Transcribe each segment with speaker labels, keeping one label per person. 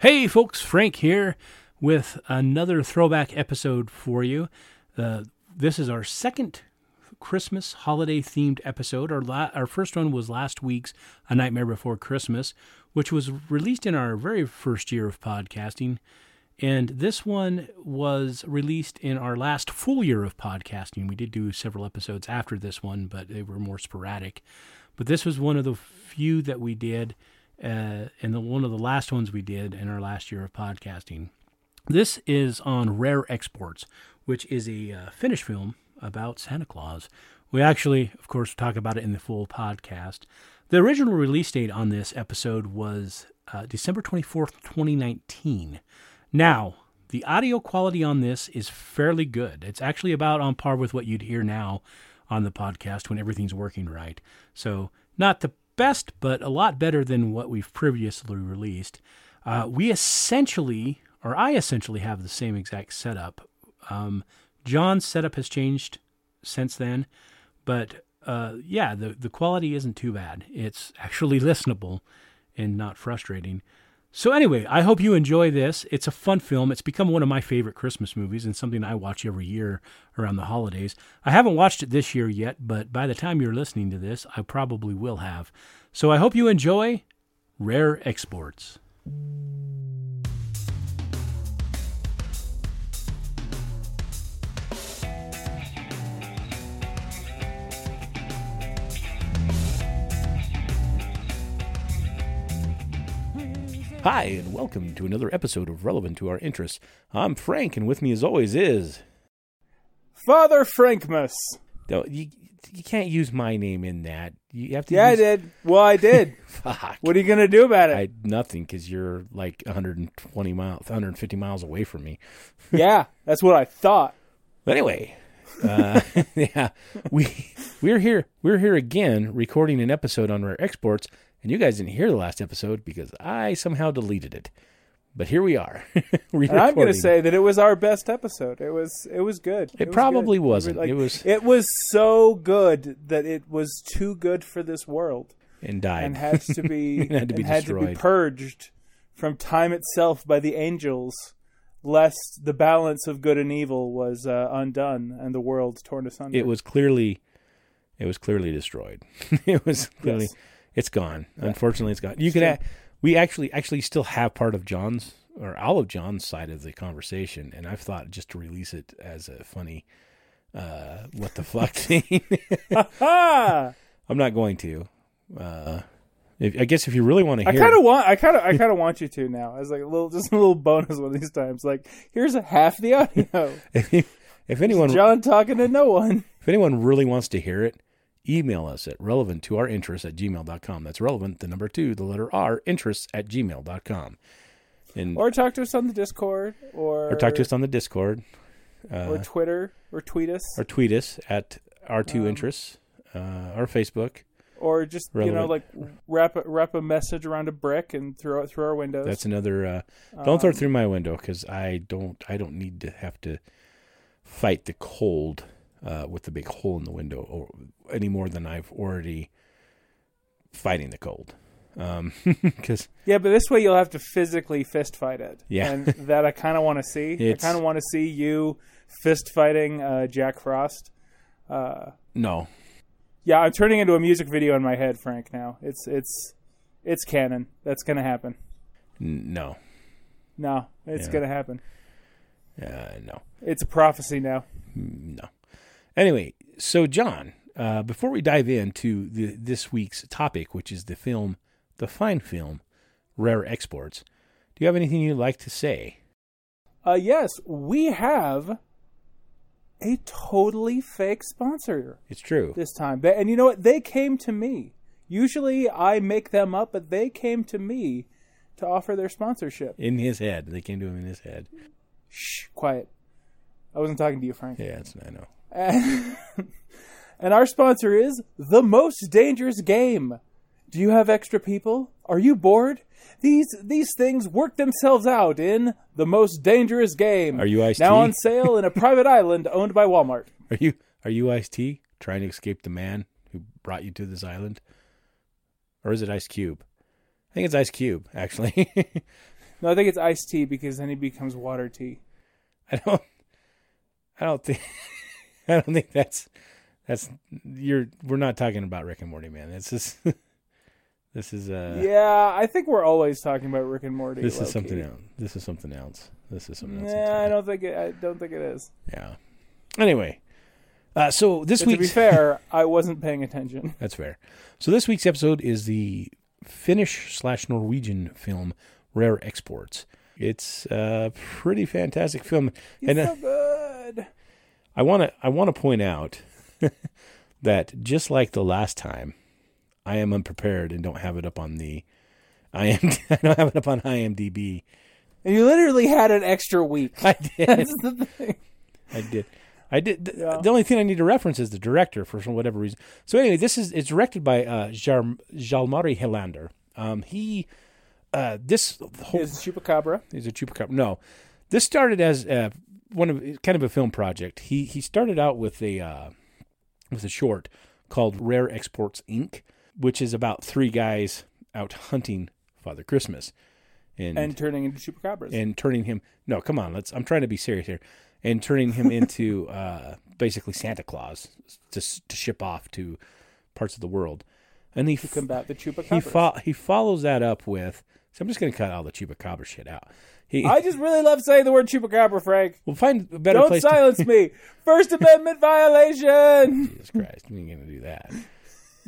Speaker 1: Hey, folks, Frank here with another throwback episode for you. Uh, this is our second Christmas holiday themed episode. Our, la- our first one was last week's A Nightmare Before Christmas, which was released in our very first year of podcasting. And this one was released in our last full year of podcasting. We did do several episodes after this one, but they were more sporadic. But this was one of the few that we did uh, and the, one of the last ones we did in our last year of podcasting. This is on Rare Exports, which is a uh, Finnish film about Santa Claus. We actually, of course, talk about it in the full podcast. The original release date on this episode was uh, December 24th, 2019. Now, the audio quality on this is fairly good. It's actually about on par with what you'd hear now on the podcast when everything's working right. So, not the best, but a lot better than what we've previously released. Uh, we essentially, or I essentially, have the same exact setup. Um, John's setup has changed since then, but uh, yeah, the the quality isn't too bad. It's actually listenable and not frustrating. So anyway, I hope you enjoy this. It's a fun film. It's become one of my favorite Christmas movies and something I watch every year around the holidays. I haven't watched it this year yet, but by the time you're listening to this, I probably will have. So I hope you enjoy Rare Exports. Hi, and welcome to another episode of Relevant to Our Interests. I'm Frank, and with me, as always, is.
Speaker 2: Father Frankmas.
Speaker 1: No, you, you can't use my name in that. You have to.
Speaker 2: Yeah, I did. Well, I did.
Speaker 1: Fuck.
Speaker 2: what are you gonna do about it?
Speaker 1: I nothing because you're like 120 miles, 150 miles away from me.
Speaker 2: yeah, that's what I thought.
Speaker 1: But anyway, uh, yeah, we we're here we're here again recording an episode on rare exports, and you guys didn't hear the last episode because I somehow deleted it. But here we are.
Speaker 2: I'm going to say that it was our best episode. It was it was good.
Speaker 1: It
Speaker 2: was
Speaker 1: probably
Speaker 2: good.
Speaker 1: wasn't.
Speaker 2: Like,
Speaker 1: It was-
Speaker 2: it was so good that it was too good for this world
Speaker 1: and died
Speaker 2: and had to be
Speaker 1: had to be
Speaker 2: had to be purged from time itself by the angels, lest the balance of good and evil was uh, undone and the world torn asunder.
Speaker 1: it was clearly it was clearly destroyed. it was clearly
Speaker 2: Yes.
Speaker 1: It's gone. Unfortunately, it's gone. You could a we actually actually still have part of John's or all of John's side of the conversation, and I've thought just to release it as a funny uh what the fuck thing. I'm not going to. Uh if, I guess if you really want to hear, I
Speaker 2: kind of want, I kind of, I kind of want you to now as like a little, just a little bonus one of these times. Like, here's a half the audio.
Speaker 1: if, if anyone
Speaker 2: John talking to no one.
Speaker 1: if anyone really wants to hear it, email us at relevant to our interests at gmail.com. That's relevant, the number two, the letter R, interests at gmail.com. And
Speaker 2: Or talk to us on the Discord, or
Speaker 1: or talk to us on the Discord,
Speaker 2: or Twitter, or tweet us,
Speaker 1: or tweet us at R2
Speaker 2: Um,
Speaker 1: Interests, uh, or Facebook.
Speaker 2: or just you know like wrap a, wrap a message around a brick and throw it through our windows.
Speaker 1: That's another. Uh, don't throw
Speaker 2: Um,
Speaker 1: it through my window because I don't. I don't need to have to fight the cold uh, with the big hole in the window or, any more than I've already fighting the cold. Um, because
Speaker 2: Yeah, but this way you'll have to physically fist fight it.
Speaker 1: Yeah.
Speaker 2: and that I kind of want to see. I kind of want to see you fist fighting uh, Jack Frost. Uh,
Speaker 1: no,
Speaker 2: Yeah, I'm turning into a music video in my head, Frank. Now it's it's it's canon. That's gonna happen.
Speaker 1: No,
Speaker 2: No, it's
Speaker 1: Yeah.
Speaker 2: gonna happen.
Speaker 1: uh, no.
Speaker 2: It's a prophecy now.
Speaker 1: No. Anyway, so John, uh, before we dive into the, this week's topic, which is the film, the fine film, Rare Exports, do you have anything you'd like to say?
Speaker 2: Uh, yes, we have a totally fake sponsor
Speaker 1: It's true.
Speaker 2: this time, They- and you know what? They came to me. Usually, I make them up, but they came to me to offer their sponsorship.
Speaker 1: In his head, they came to him in his head.
Speaker 2: Shh, quiet. I wasn't talking to you, Frank.
Speaker 1: Yeah, it's, I know.
Speaker 2: And, and our sponsor is The Most Dangerous Game. Do you have extra people? Are you bored? These these things work themselves out in The Most Dangerous Game.
Speaker 1: Are you Ice-T?
Speaker 2: Now on sale in a private island owned by Walmart.
Speaker 1: Are you are you Ice T trying to escape the man who brought you to this island, or is it Ice Cube? I think it's Ice Cube, actually.
Speaker 2: No, I think it's iced tea because then he becomes water tea.
Speaker 1: I don't. I don't think. I don't think that's that's you're. We're not talking about Rick and Morty, man. This is. this is uh.
Speaker 2: yeah, I think we're always talking about Rick and Morty.
Speaker 1: This is something else. This is something else. This is something else.
Speaker 2: Nah, I don't think it. I don't think it is.
Speaker 1: Yeah. Anyway, uh, so this
Speaker 2: week, to be fair, I wasn't paying attention.
Speaker 1: That's fair. So this week's episode is the Finnish slash Norwegian film Rare Exports. It's a pretty fantastic film,
Speaker 2: He's
Speaker 1: and uh,
Speaker 2: so good.
Speaker 1: I want to I want to point out that just like the last time, I am unprepared and don't have it up on the I am I don't have it up on IMDb.
Speaker 2: And you literally had an extra week.
Speaker 1: I did.
Speaker 2: That's the thing.
Speaker 1: I did. I did. The,
Speaker 2: Yeah.
Speaker 1: the only thing I need to reference is the director for some whatever reason. So anyway, this is it's directed by uh, Jalmari Helander. Um, he uh, this whole
Speaker 2: Is Chupacabra?
Speaker 1: He's a chupacabra. No, this started as uh, one of kind of a film project. He he started out with a uh, with a short called Rare Exports Inc., which is about three guys out hunting Father Christmas, and
Speaker 2: And turning into chupacabras.
Speaker 1: and turning him. No, come on, let's. I'm trying to be serious here, and turning him into uh, basically Santa Claus to to ship off to parts of the world, and he
Speaker 2: to combat the chupacabras.
Speaker 1: he fo- he follows that up with. So I'm just going to cut all the chupacabra shit out. He,
Speaker 2: I just really love saying the word chupacabra, Frank.
Speaker 1: We'll find a better
Speaker 2: Don't
Speaker 1: place. to-
Speaker 2: silence me. First Amendment violation.
Speaker 1: Jesus Christ, we ain't gonna do that.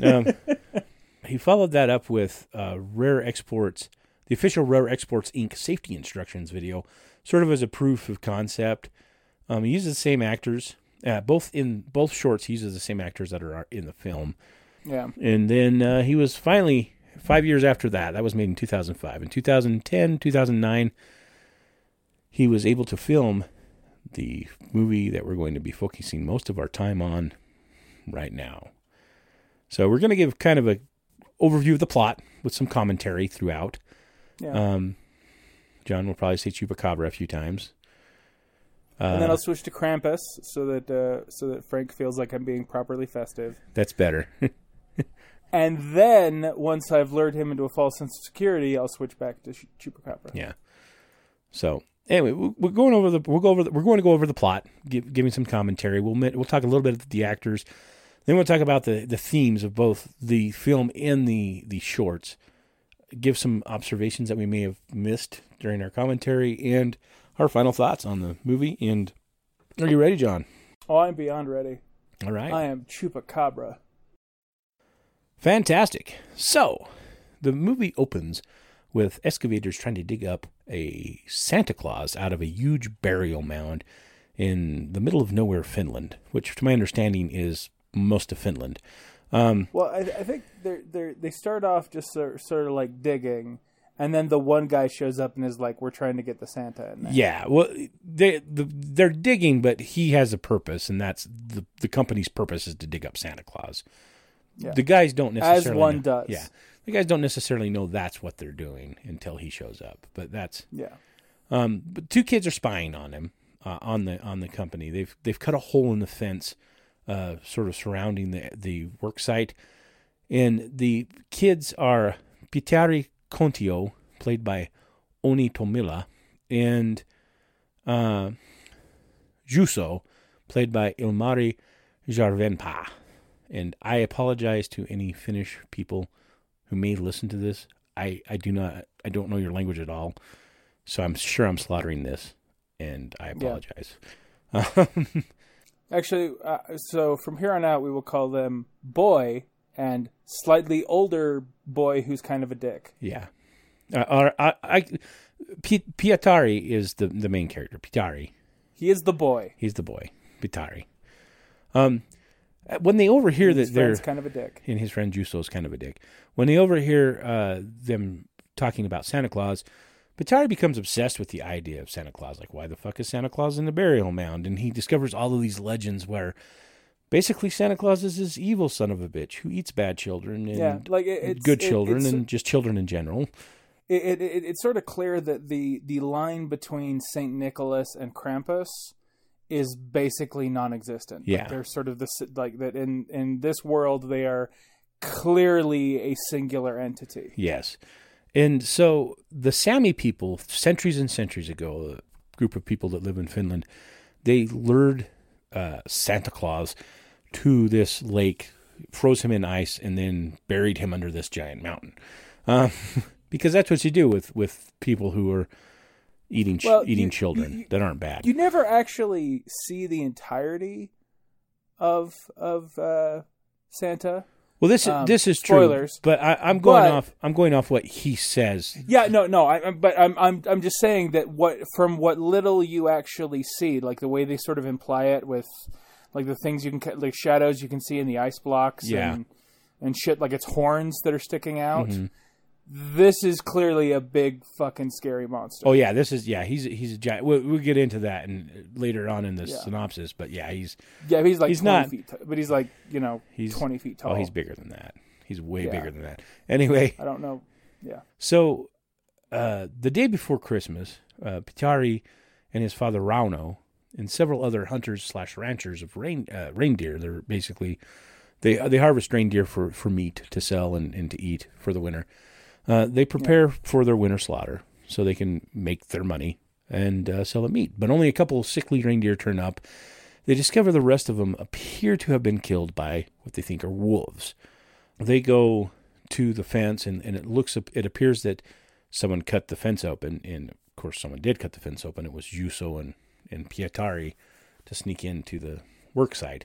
Speaker 1: Um, he followed that up with uh, Rare Exports, the official Rare Exports Inc. safety instructions video, sort of as a proof of concept. Um, he uses the same actors, uh, both in both shorts. He uses the same actors that are in the film,
Speaker 2: Yeah.
Speaker 1: and then uh, he was finally five years after that. That was made in 2005. In 2010, 2009, he was able to film the movie that we're going to be focusing most of our time on right now. So we're going to give kind of a overview of the plot with some commentary throughout.
Speaker 2: Yeah.
Speaker 1: Um, John will probably say chupacabra a few times. Uh,
Speaker 2: and then I'll switch to Krampus so that uh, so that Frank feels like I'm being properly festive.
Speaker 1: that's better.
Speaker 2: And then once I've lured him into a false sense of security, I'll switch back to Ch- Chupacabra.
Speaker 1: Yeah. So anyway, we- we're going over the we'll go over the, we're going to go over the plot, give, giving some commentary. We'll we'll talk a little bit about the actors, then we'll talk about the the themes of both the film and the the shorts. Give some observations that we may have missed during our commentary and our final thoughts on the movie. And are you ready, John?
Speaker 2: Oh, I'm beyond ready.
Speaker 1: All right.
Speaker 2: I am Chupacabra.
Speaker 1: Fantastic. So, the movie opens with excavators trying to dig up a Santa Claus out of a huge burial mound in the middle of nowhere, Finland, which, to my understanding, is most of Finland. Um,
Speaker 2: Well, I, I think they're they they start off just sort, sort of like digging, and then the one guy shows up and is like, "We're trying to get the Santa in there."
Speaker 1: yeah, well, they the, they're digging, but he has a purpose, and that's the the company's purpose is to dig up Santa Claus.
Speaker 2: Yeah.
Speaker 1: The guys don't necessarily as
Speaker 2: one
Speaker 1: know-
Speaker 2: does.
Speaker 1: Yeah, the guys don't necessarily know that's what they're doing until he shows up. But that's
Speaker 2: yeah.
Speaker 1: Um, but two kids are spying on him uh, on the on the company. They've they've cut a hole in the fence, uh, sort of surrounding the the work site, and the kids are Pitari Kontio, played by Onni Tommila, and uh, Juso, played by Ilmari Järvenpää. And I apologize to any Finnish people who may listen to this. I, I do not I don't know your language at all. So I'm sure I'm slaughtering this, and I apologize.
Speaker 2: Actually, uh, so from here on out, we will call them boy and slightly older boy who's kind of a dick.
Speaker 1: yeah. Uh, or, I, I, Pi- Pietari is the, the main character. Pitari.
Speaker 2: He is the boy.
Speaker 1: He's the boy. Pitari. Um, uh, when they overhear that they're
Speaker 2: kind of a dick.
Speaker 1: and his friend Juso is kind of a dick. When they overhear uh, them talking about Santa Claus, Pitari becomes obsessed with the idea of Santa Claus. Like, why the fuck is Santa Claus in the burial mound? And he discovers all of these legends where basically Santa Claus is this evil son of a bitch who eats bad children and
Speaker 2: Yeah, like it,
Speaker 1: good children and just children in general.
Speaker 2: it, it, it's sort of clear that the the line between Saint Nicholas and Krampus is basically non-existent. Like,
Speaker 1: Yeah.
Speaker 2: they're sort of the like that in in this world they are clearly a singular entity.
Speaker 1: Yes. And so the Sami people, centuries and centuries ago, a group of people that live in Finland, they lured uh, Santa Claus to this lake, froze him in ice, and then buried him under this giant mountain. Uh, because that's what you do with, with people who are eating
Speaker 2: Well,
Speaker 1: eating
Speaker 2: you-
Speaker 1: children
Speaker 2: you-
Speaker 1: that aren't bad.
Speaker 2: You never actually see the entirety of of uh, Santa.
Speaker 1: well, this is
Speaker 2: um,
Speaker 1: this is true, but I, I'm going
Speaker 2: But-
Speaker 1: off. I'm going off what he says.
Speaker 2: Yeah, no, no. I, but I'm I'm I'm just saying that what from what little you actually see, like the way they sort of imply it with like the things you can ca- like shadows you can see in the ice blocks
Speaker 1: Yeah.
Speaker 2: and and shit like it's horns that are sticking out.
Speaker 1: Mhm.
Speaker 2: This is clearly a big fucking scary monster.
Speaker 1: Oh yeah, this is yeah. He's he's a giant. We'll, we'll get into that and later on in the
Speaker 2: Yeah.
Speaker 1: synopsis. But yeah, he's
Speaker 2: yeah, he's like
Speaker 1: he's
Speaker 2: 20
Speaker 1: not-
Speaker 2: feet, t- but he's like you know
Speaker 1: He's-
Speaker 2: twenty feet tall.
Speaker 1: oh he's bigger than that. He's way
Speaker 2: Yeah.
Speaker 1: bigger than that. Anyway,
Speaker 2: I don't know. Yeah,
Speaker 1: so uh, the day before Christmas, uh, Pitari and his father Rauno and several other hunters slash ranchers of rain uh, reindeer. They're basically they they harvest reindeer for, for meat to sell and, and to eat for the winter. Uh, they prepare for their winter slaughter so they can make their money and uh, sell the meat. But only a couple of sickly reindeer turn up. They discover the rest of them appear to have been killed by what they think are wolves. They go to the fence and, and it looks it appears that someone cut the fence open and of course someone did cut the fence open. It was Juso and, and Pietari to sneak into the work site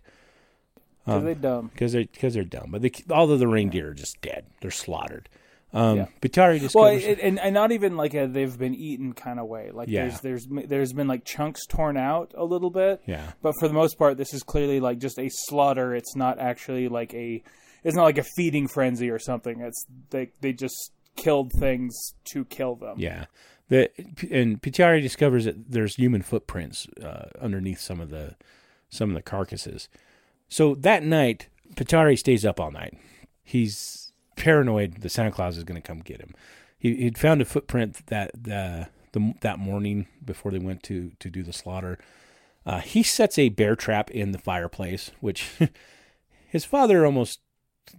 Speaker 2: because
Speaker 1: Um,
Speaker 2: they dumb.
Speaker 1: because they because they're dumb. But they, all of the reindeer are just dead. They're slaughtered. Um,
Speaker 2: Yeah.
Speaker 1: Pietari
Speaker 2: Well, it, and and not even like a they've been eaten kind of way. Like
Speaker 1: Yeah.
Speaker 2: there's there's there's been like chunks torn out a little bit.
Speaker 1: yeah
Speaker 2: But for the most part, this is clearly like just a slaughter. It's not actually like a, it's not like a feeding frenzy or something. It's they they just killed things to kill them.
Speaker 1: Yeah. The and Pietari discovers that there's human footprints uh, underneath some of the some of the carcasses. So that night, Pietari stays up all night. He's paranoid that Santa Claus is going to come get him. He he'd found a footprint that the, the that morning before they went to to do the slaughter. Uh, he sets a bear trap in the fireplace, which his father almost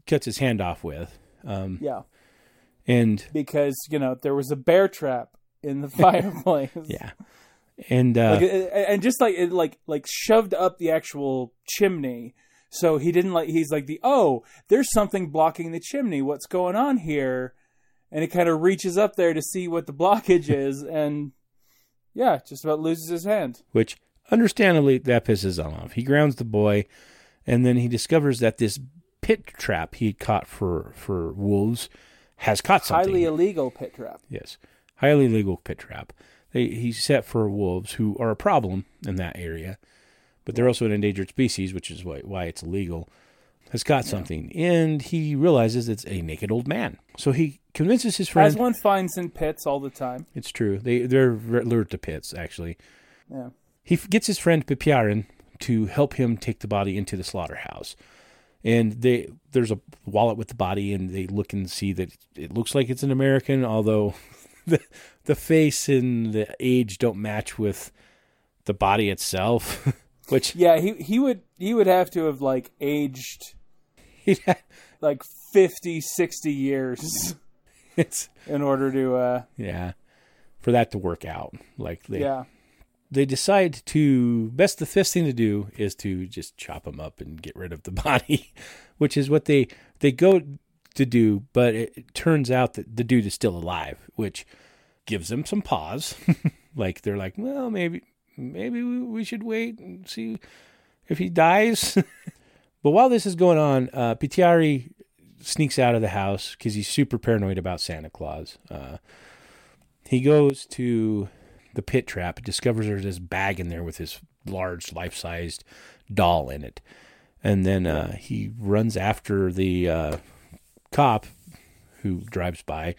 Speaker 1: cuts his hand off with. Um,
Speaker 2: Yeah,
Speaker 1: and
Speaker 2: because you know there was a bear trap in the fireplace.
Speaker 1: yeah, and uh,
Speaker 2: like, and just like it like like shoved up the actual chimney. So he didn't like. He's like the oh, there's something blocking the chimney. What's going on here? And he kind of reaches up there to see what the blockage is, and yeah, just about loses his hand.
Speaker 1: which understandably that pisses him off. He grounds the boy, and then he discovers that this pit trap he caught for for wolves has caught something.
Speaker 2: Highly illegal pit trap.
Speaker 1: yes, highly illegal pit trap. They, he's set for wolves who are a problem in that area, but they're also an endangered species, which is why why it's illegal. Has caught something, and he realizes it's a naked old man. So he convinces his friend.
Speaker 2: As one finds in pits all the time.
Speaker 1: It's true. They they're lured to pits actually.
Speaker 2: Yeah.
Speaker 1: He gets his friend Pipiarin to help him take the body into the slaughterhouse. And they there's a wallet with the body, and they look and see that it looks like it's an American, although the the face and the age don't match with the body itself. Which
Speaker 2: Yeah, he he would he would have to have like aged
Speaker 1: had,
Speaker 2: like 50, 60 years
Speaker 1: it's
Speaker 2: in order to uh
Speaker 1: yeah for that to work out. Like they
Speaker 2: yeah.
Speaker 1: they decide to best the best thing to do is to just chop him up and get rid of the body, which is what they they go to do. But it, it turns out that the dude is still alive, which gives them some pause. like they're like, well, maybe maybe we, should wait and see if he dies. but while this is going on, uh, Pietari sneaks out of the house because he's super paranoid about Santa Claus. Uh, he goes to the pit trap, discovers there's this bag in there with this large life sized doll in it. And then uh, he runs after the uh, cop who drives by.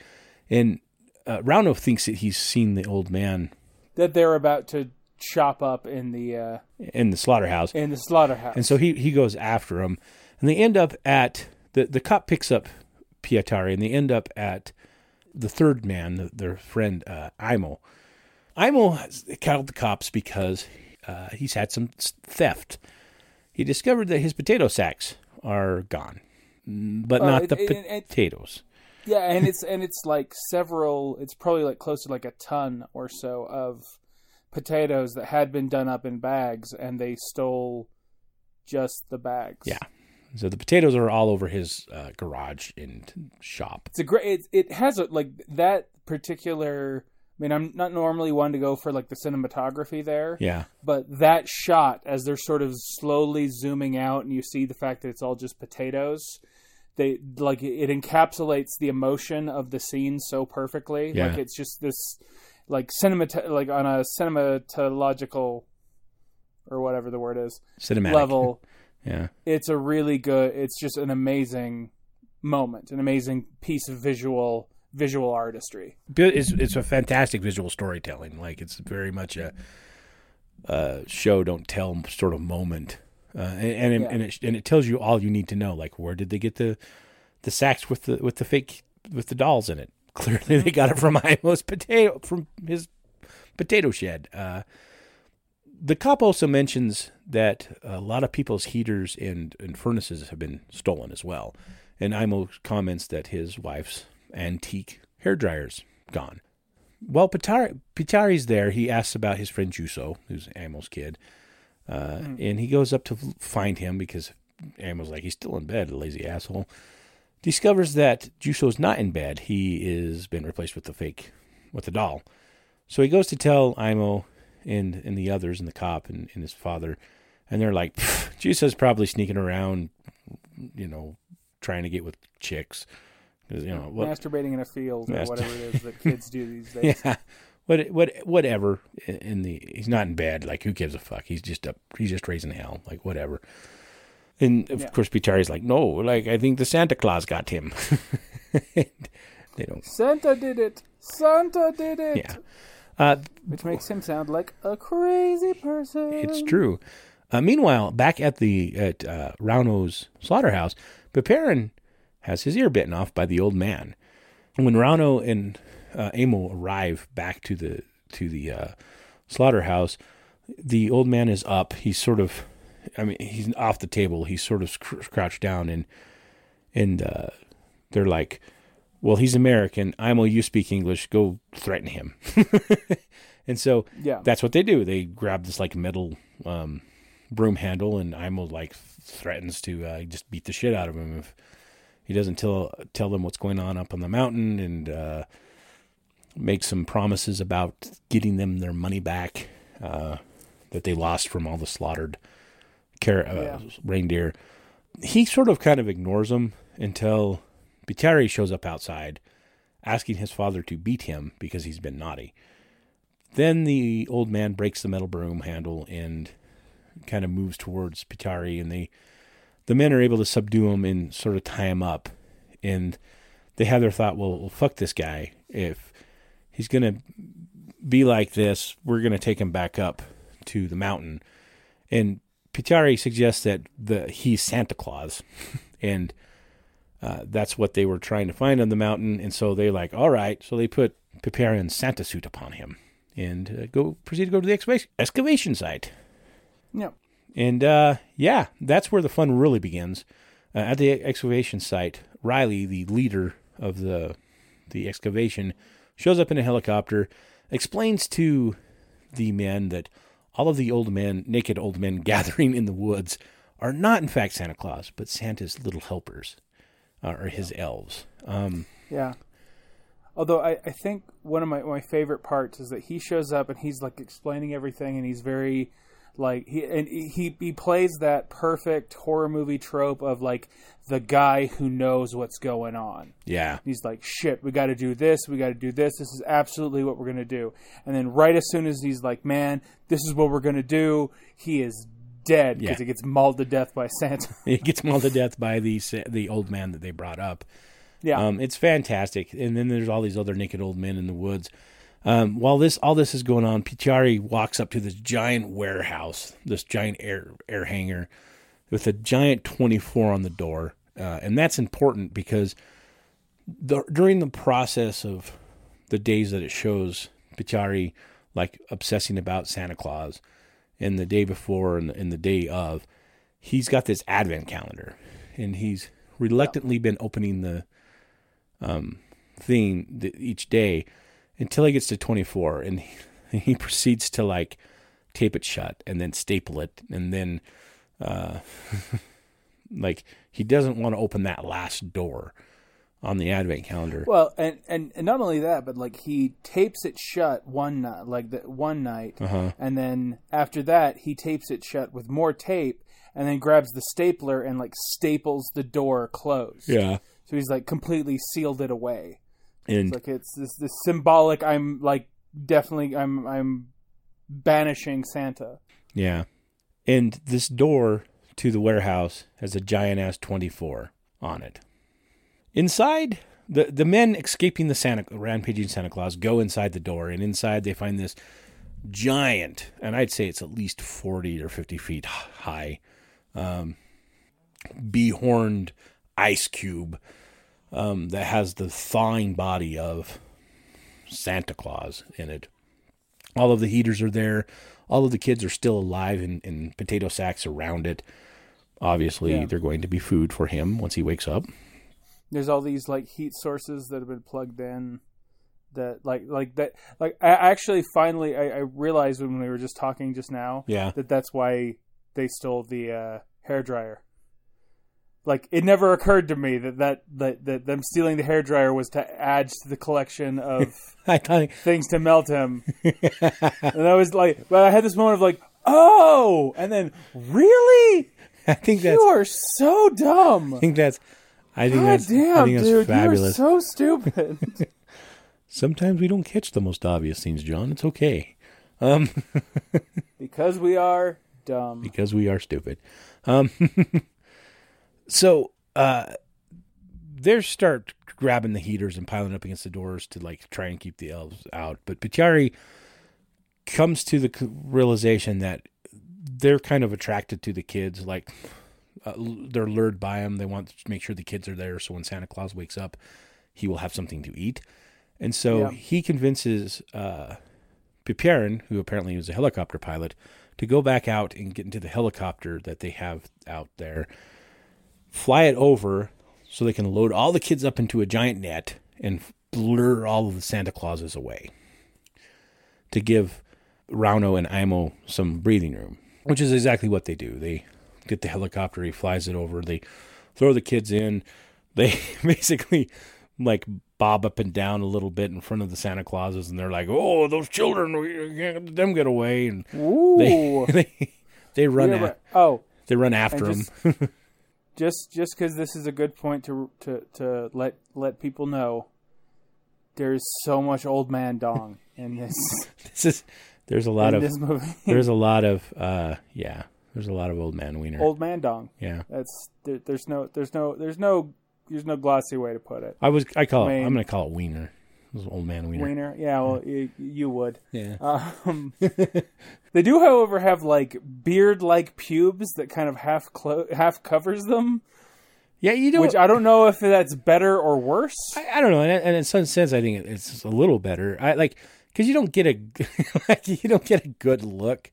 Speaker 1: And uh, Rauno thinks that he's seen the old man
Speaker 2: That they're about to chop up in the uh
Speaker 1: in the slaughterhouse.
Speaker 2: in the slaughterhouse.
Speaker 1: And so he, he goes after him. And they end up at the, the cop picks up Pietari and they end up at the third man, the, their friend uh, Imo. Imo has called the cops because uh, he's had some theft. He discovered that his potato sacks are gone, but
Speaker 2: Well,
Speaker 1: not
Speaker 2: it-
Speaker 1: the
Speaker 2: it- it-
Speaker 1: potatoes.
Speaker 2: Yeah, and it's and it's like several. It's probably like close to like a ton or so of potatoes that had been done up in bags, and they stole just the bags.
Speaker 1: Yeah. So the potatoes are all over his uh, garage and shop.
Speaker 2: it's a great. It, it has a like that particular. I mean, I'm not normally one to go for like the cinematography there,
Speaker 1: Yeah.
Speaker 2: but that shot as they're sort of slowly zooming out, and you see the fact that it's all just potatoes. They like it encapsulates the emotion of the scene so perfectly.
Speaker 1: Yeah.
Speaker 2: Like it's just this, like cinemat like on a cinematological, or whatever the word is,
Speaker 1: Cinematic.
Speaker 2: level.
Speaker 1: Yeah.
Speaker 2: it's a really good it's just an amazing moment an amazing piece of visual visual artistry
Speaker 1: It's it's a fantastic visual storytelling. Like it's very much a, a show don't tell sort of moment, uh, and and it,
Speaker 2: Yeah.
Speaker 1: and, it, and it tells you all you need to know. Like where did they get the the sacks with the with the fake with the dolls in it? Clearly they got it from Imo's potato from his potato shed. Uh, the cop also mentions that a lot of people's heaters and, and furnaces have been stolen as well. And Imo comments that his wife's antique hair dryer's gone. While Pitari, Pitari's there, he asks about his friend Juso, who's Amo's kid. Uh, And he goes up to find him because Amo's like, he's still in bed, a lazy asshole. Discovers that Juso's not in bed. He is been replaced with the fake, with the doll. So he goes to tell Imo and, and the others and the cop and, and his father. And they're like, "Pff, Juso's probably sneaking around, you know, trying to get with chicks. You know, what,
Speaker 2: masturbating in a field or whatever it is that kids do these days
Speaker 1: yeah, what, what, whatever. In the he's not in bed. Like who gives a fuck? He's just up. He's just raising hell. Like whatever. And of
Speaker 2: Yeah.
Speaker 1: course, Pitari's like, no, like I think the Santa Claus got him. they don't.
Speaker 2: santa did it santa did it
Speaker 1: Yeah, uh,
Speaker 2: which makes him sound like a crazy person
Speaker 1: it's true. Uh, meanwhile, back at the at uh, Rauno's slaughterhouse, Peperin has his ear bitten off by the old man. And When Rauno and uh, Amo arrive back to the to the uh, slaughterhouse, the old man is up. He's sort of, I mean, he's off the table. He's sort of crouched down, and and uh, they're like, "Well, he's American. Imo, you speak English. Go threaten him." and so
Speaker 2: yeah
Speaker 1: that's what they do. They grab this like metal um, broom handle, and Imo like threatens to uh, just beat the shit out of him if he doesn't tell tell them what's going on up on the mountain, and uh, make some promises about getting them their money back uh, that they lost from all the slaughtered car- uh,
Speaker 2: Yeah.
Speaker 1: reindeer. He sort of kind of ignores them until Pietari shows up outside, asking his father to beat him because he's been naughty. Then the old man breaks the metal broom handle and kind of moves towards Pitari, and they, the men are able to subdue him and sort of tie him up. And they have their thought, well, well fuck this guy. If he's gonna be like this, we're gonna take him back up to the mountain. And Pitari suggests that the he's Santa Claus, and uh, that's what they were trying to find on the mountain. And so they like, all right. So they put Piperan's Santa suit upon him and uh, go proceed to go to the excavation, excavation site.
Speaker 2: yeah
Speaker 1: And uh, yeah, that's where the fun really begins. Uh, at the excavation site, Riley, the leader of the the excavation, shows up in a helicopter, explains to the men that all of the old men, naked old men gathering in the woods, are not in fact Santa Claus, but Santa's little helpers, uh, or his elves. Um,
Speaker 2: Yeah. Although I, I think one of my, my favorite parts is that he shows up and he's like explaining everything and he's very like he and he he plays that perfect horror movie trope of like the guy who knows what's going on.
Speaker 1: yeah,
Speaker 2: He's like, shit, we got to do this, we got to do this. This is absolutely what we're going to do. And then right as soon as he's like, man, this is what we're going to do, he is dead because
Speaker 1: Yeah.
Speaker 2: he gets mauled to death by Santa.
Speaker 1: he gets mauled to death by the the old man that they brought up.
Speaker 2: yeah.
Speaker 1: Um, it's fantastic. And then there's all these other naked old men in the woods. Um, while this all this is going on, Pichari walks up to this giant warehouse, this giant air air hangar, with a giant 24 on the door, uh, and that's important because the, during the process of the days that it shows Pichari like obsessing about Santa Claus, and the day before and the, and the day of, he's got this advent calendar, and he's reluctantly been opening the um, thing th- each day until he gets to 24 and he, he proceeds to like tape it shut and then staple it and then uh, like he doesn't want to open that last door on the advent calendar.
Speaker 2: Well, and, and and not only that, but like he tapes it shut one night, like the one night,
Speaker 1: Uh-huh.
Speaker 2: and then after that he tapes it shut with more tape, and then grabs the stapler and like staples the door closed.
Speaker 1: Yeah.
Speaker 2: So he's like completely sealed it away.
Speaker 1: And
Speaker 2: It's like it's this this symbolic. I'm like definitely I'm I'm banishing Santa.
Speaker 1: Yeah. And this door to the warehouse has a giant ass 24 on it. Inside, the, the men escaping the Santa rampaging Santa Claus go inside the door, and inside they find this giant, and I'd say it's at least 40 or 50 feet high, um, behorned ice cube um, that has the thawing body of Santa Claus in it. All of the heaters are there. All of the kids are still alive in, in potato sacks around it. Obviously,
Speaker 2: Yeah.
Speaker 1: they're going to be food for him once he wakes up.
Speaker 2: There's all these like heat sources that have been plugged in. That like like that like I actually finally I, I realized when we were just talking just now
Speaker 1: Yeah.
Speaker 2: that that's why they stole the uh, hair dryer. Like it never occurred to me that, that that that them stealing the hair dryer was to add to the collection of
Speaker 1: I
Speaker 2: things to melt him. and I was like, but I had this moment of like, oh, and then really,
Speaker 1: I think that's.
Speaker 2: you are so dumb.
Speaker 1: I think that's. I think
Speaker 2: God
Speaker 1: that's. I
Speaker 2: damn,
Speaker 1: think that's
Speaker 2: dude,
Speaker 1: fabulous.
Speaker 2: you're so stupid.
Speaker 1: Sometimes we don't catch the most obvious things, John. It's okay. Um,
Speaker 2: because we are dumb.
Speaker 1: because we are stupid. Um, so uh, they start grabbing the heaters and piling up against the doors to like try and keep the elves out. But Pichari comes to the realization that they're kind of attracted to the kids. Like uh, they're lured by them. They want to make sure the kids are there, so when Santa Claus wakes up, he will have something to eat. And so
Speaker 2: Yeah.
Speaker 1: he convinces uh, who apparently was a helicopter pilot, to go back out and get into the helicopter that they have out there, fly it over so they can load all the kids up into a giant net and blur all of the Santa Clauses away to give Rauno and Imo some breathing room, which is exactly what they do. They get the helicopter, he flies it over, they throw the kids in, they basically like bob up and down a little bit in front of the Santa Clauses, and they're like, "Oh, those children, we can't let them get away," and they
Speaker 2: Ooh.
Speaker 1: they, they run
Speaker 2: Yeah, oh,
Speaker 1: they run after him.
Speaker 2: just- just because this is a good point to to to let let people know, there's so much old man dong in this
Speaker 1: this is there's a lot of
Speaker 2: this movie.
Speaker 1: there's a lot of uh yeah there's a lot of old man wiener.
Speaker 2: old man dong.
Speaker 1: Yeah,
Speaker 2: That's there, there's no there's no there's no there's no glossy way to put it.
Speaker 1: I was I call it I'm gonna call it wiener. Was old man wiener.
Speaker 2: Wiener, yeah, well, you, you would.
Speaker 1: Yeah.
Speaker 2: Um, they do, however, have like beard-like pubes that kind of half clo- half covers them,
Speaker 1: Yeah, you do.
Speaker 2: which I don't know if that's better or worse.
Speaker 1: I, I don't know, and, and in some sense, I think it's a little better. I like because you don't get a like you don't get a good look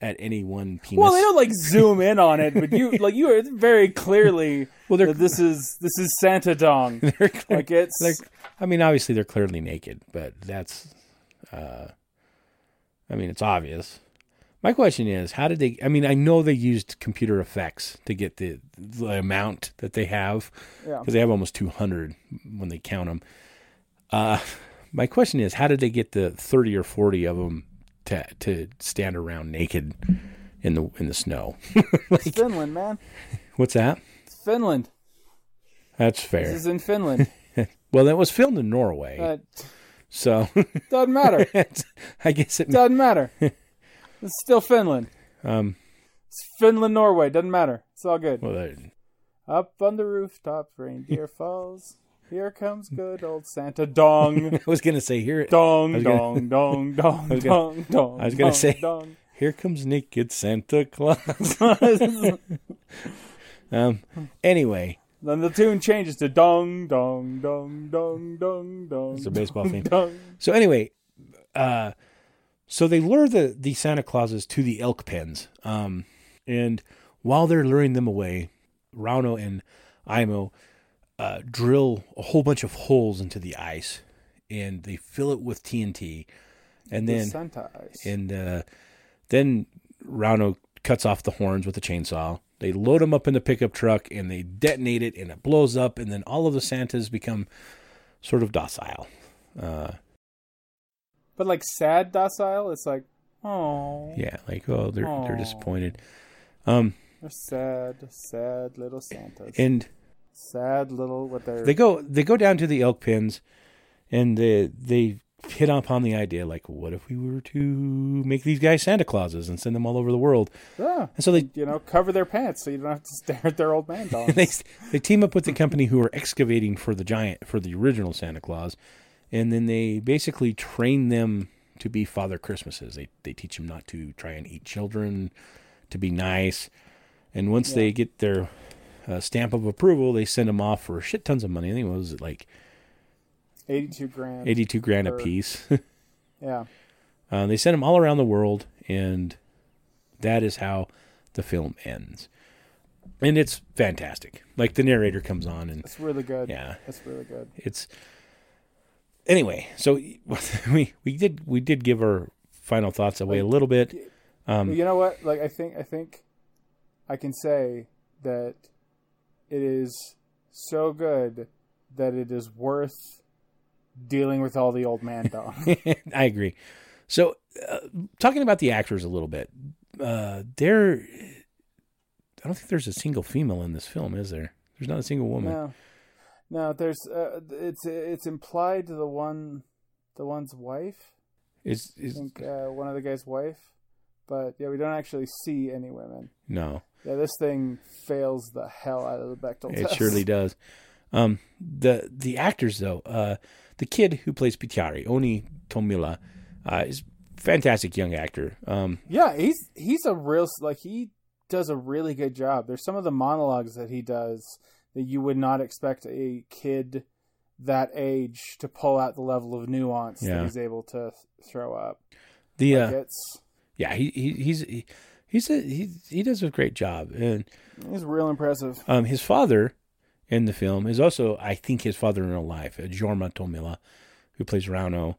Speaker 1: at any one penis.
Speaker 2: Well, they don't like zoom in on it, but you like you are very clearly
Speaker 1: Well, they're-
Speaker 2: that this is this is Santa Dong.
Speaker 1: They're clear-
Speaker 2: Like it's
Speaker 1: like I mean, obviously they're clearly naked, but that's, uh, I mean, it's obvious. My question is, how did they? I mean, I know they used computer effects to get the the amount that they have
Speaker 2: Yeah.
Speaker 1: because they have almost two hundred when they count them. Uh, my question is, how did they get the thirty or forty of them to to stand around naked in the in the snow?
Speaker 2: it's Finland, man.
Speaker 1: What's that?
Speaker 2: It's Finland.
Speaker 1: That's fair.
Speaker 2: This is in Finland.
Speaker 1: Well, that was filmed in Norway,
Speaker 2: Uh,
Speaker 1: so
Speaker 2: doesn't matter.
Speaker 1: I guess it.
Speaker 2: Doesn't matter. It's still Finland.
Speaker 1: Um,
Speaker 2: It's Finland, Norway. Doesn't matter. It's all good.
Speaker 1: well, that-
Speaker 2: Up on the rooftop, reindeer falls. Here comes good old Santa Dong.
Speaker 1: I was gonna say here.
Speaker 2: Dong, dong, dong, dong, dong, dong.
Speaker 1: I was gonna say-
Speaker 2: dong.
Speaker 1: Here comes naked Santa Claus. um. Anyway,
Speaker 2: then the tune changes to dong, dong, dong, dong, dong, dong.
Speaker 1: It's a baseball theme.
Speaker 2: Dong.
Speaker 1: so anyway, uh, so they lure the the Santa Clauses to the elk pens. Um, and while they're luring them away, Rauno and Imo uh, drill a whole bunch of holes into the ice, and they fill it with TNT, and then and uh, then Rauno cuts off the horns with a chainsaw. They load them up in the pickup truck and they detonate it, and it blows up. And then all of the Santas become sort of docile. Uh,
Speaker 2: but like sad docile, it's like, oh,
Speaker 1: yeah, like oh, they're they're disappointed. Um,
Speaker 2: they're sad, sad little Santas.
Speaker 1: and
Speaker 2: sad little what they're
Speaker 1: they go they go down to the elk pens, and they they hit upon the idea like, what if we were to make these guys Santa Clauses and send them all over the world?
Speaker 2: yeah,
Speaker 1: And so they
Speaker 2: you know cover their pants so you don't have to stare at their old man dolls.
Speaker 1: they they team up with the company who are excavating for the giant for the original Santa Claus, and then they basically train them to be Father Christmases. They they teach them not to try and eat children, to be nice, and once they get their uh, stamp of approval, they send them off for shit tons of money. I think it was it like
Speaker 2: Eighty-two grand.
Speaker 1: eighty two grand a piece.
Speaker 2: Yeah,
Speaker 1: uh, they send them all around the world, and that is how the film ends. And it's fantastic. Like the narrator comes on and
Speaker 2: it's really good.
Speaker 1: yeah,
Speaker 2: it's really good.
Speaker 1: it's anyway so we we did we did give our final thoughts away a little bit um
Speaker 2: you know what? Like I think I think I can say that it is so good that it is worth dealing with all the old man dog.
Speaker 1: i agree so uh, talking about the actors a little bit uh there i don't think there's a single female in this film is there there's not a single woman
Speaker 2: no, no. There's uh, it's it's implied the one the one's wife.
Speaker 1: is
Speaker 2: I
Speaker 1: is
Speaker 2: think uh, one of the guy's wife, but yeah, we don't actually see any women.
Speaker 1: no
Speaker 2: Yeah, this thing fails the hell out of the Bechdel
Speaker 1: it
Speaker 2: test.
Speaker 1: It surely does um the the actors though uh the kid who plays Pietari, Onni Tommila, uh, is a fantastic young actor. Um,
Speaker 2: Yeah, he's he's a real like he does a really good job. There's some of the monologues that he does that you would not expect a kid that age to pull out the level of nuance
Speaker 1: Yeah.
Speaker 2: that he's able to throw up.
Speaker 1: the
Speaker 2: Like,
Speaker 1: uh,
Speaker 2: it's
Speaker 1: yeah, he, he he's he, he's a, he he does a great job, and
Speaker 2: he's real impressive.
Speaker 1: um, his father in the film is also, I think, his father in real life, uh, Jorma Tommila, who plays Rauno.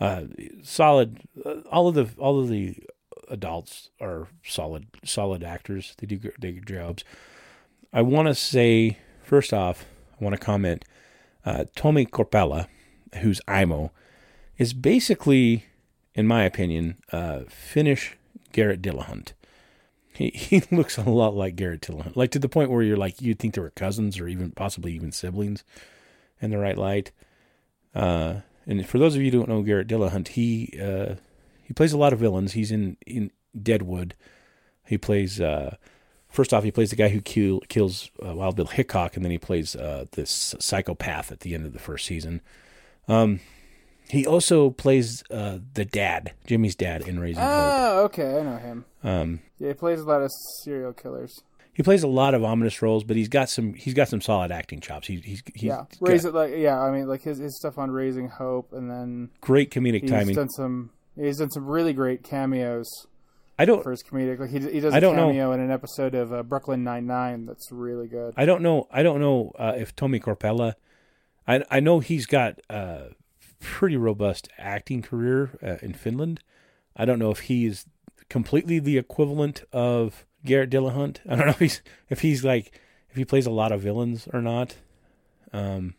Speaker 1: Uh, solid. Uh, all of the all of the adults are solid solid actors. They do they good jobs. I want to say first off, I want to comment. Uh, Tommi Korpela, who's Imo, is basically, in my opinion, uh, Finnish Garrett Dillahunt. He he looks a lot like Garrett Dillahunt, like to the point where you're like you'd think they were cousins or even possibly even siblings, in the right light. Uh, and for those of you who don't know Garrett Dillahunt, he uh, he plays a lot of villains. He's in in Deadwood. He plays uh, first off, he plays the guy who kill, kills uh, Wild Bill Hickok, and then he plays uh, this psychopath at the end of the first season. Um, he also plays uh, the dad, Jimmy's dad, in Raising Hope.
Speaker 2: Oh, okay, I know him.
Speaker 1: Um,
Speaker 2: Yeah, he plays a lot of serial killers.
Speaker 1: he plays a lot of ominous roles, but he's got some he's got some solid acting chops. He, he's he's
Speaker 2: yeah, raise it like yeah. I mean, like his his stuff on Raising Hope, and then
Speaker 1: great comedic
Speaker 2: he's
Speaker 1: timing.
Speaker 2: done some. He's done some really great cameos
Speaker 1: I don't
Speaker 2: for his comedic. Like he he does
Speaker 1: I
Speaker 2: a
Speaker 1: don't know.
Speaker 2: cameo in an episode of uh, Brooklyn Nine Nine that's really good.
Speaker 1: I don't know I don't know uh, if Tommi Korpela. I I know he's got a pretty robust acting career uh, in Finland. I don't know if he's completely the equivalent of Garrett Dillahunt. I don't know if he's if he's like if he plays a lot of villains or not. Um,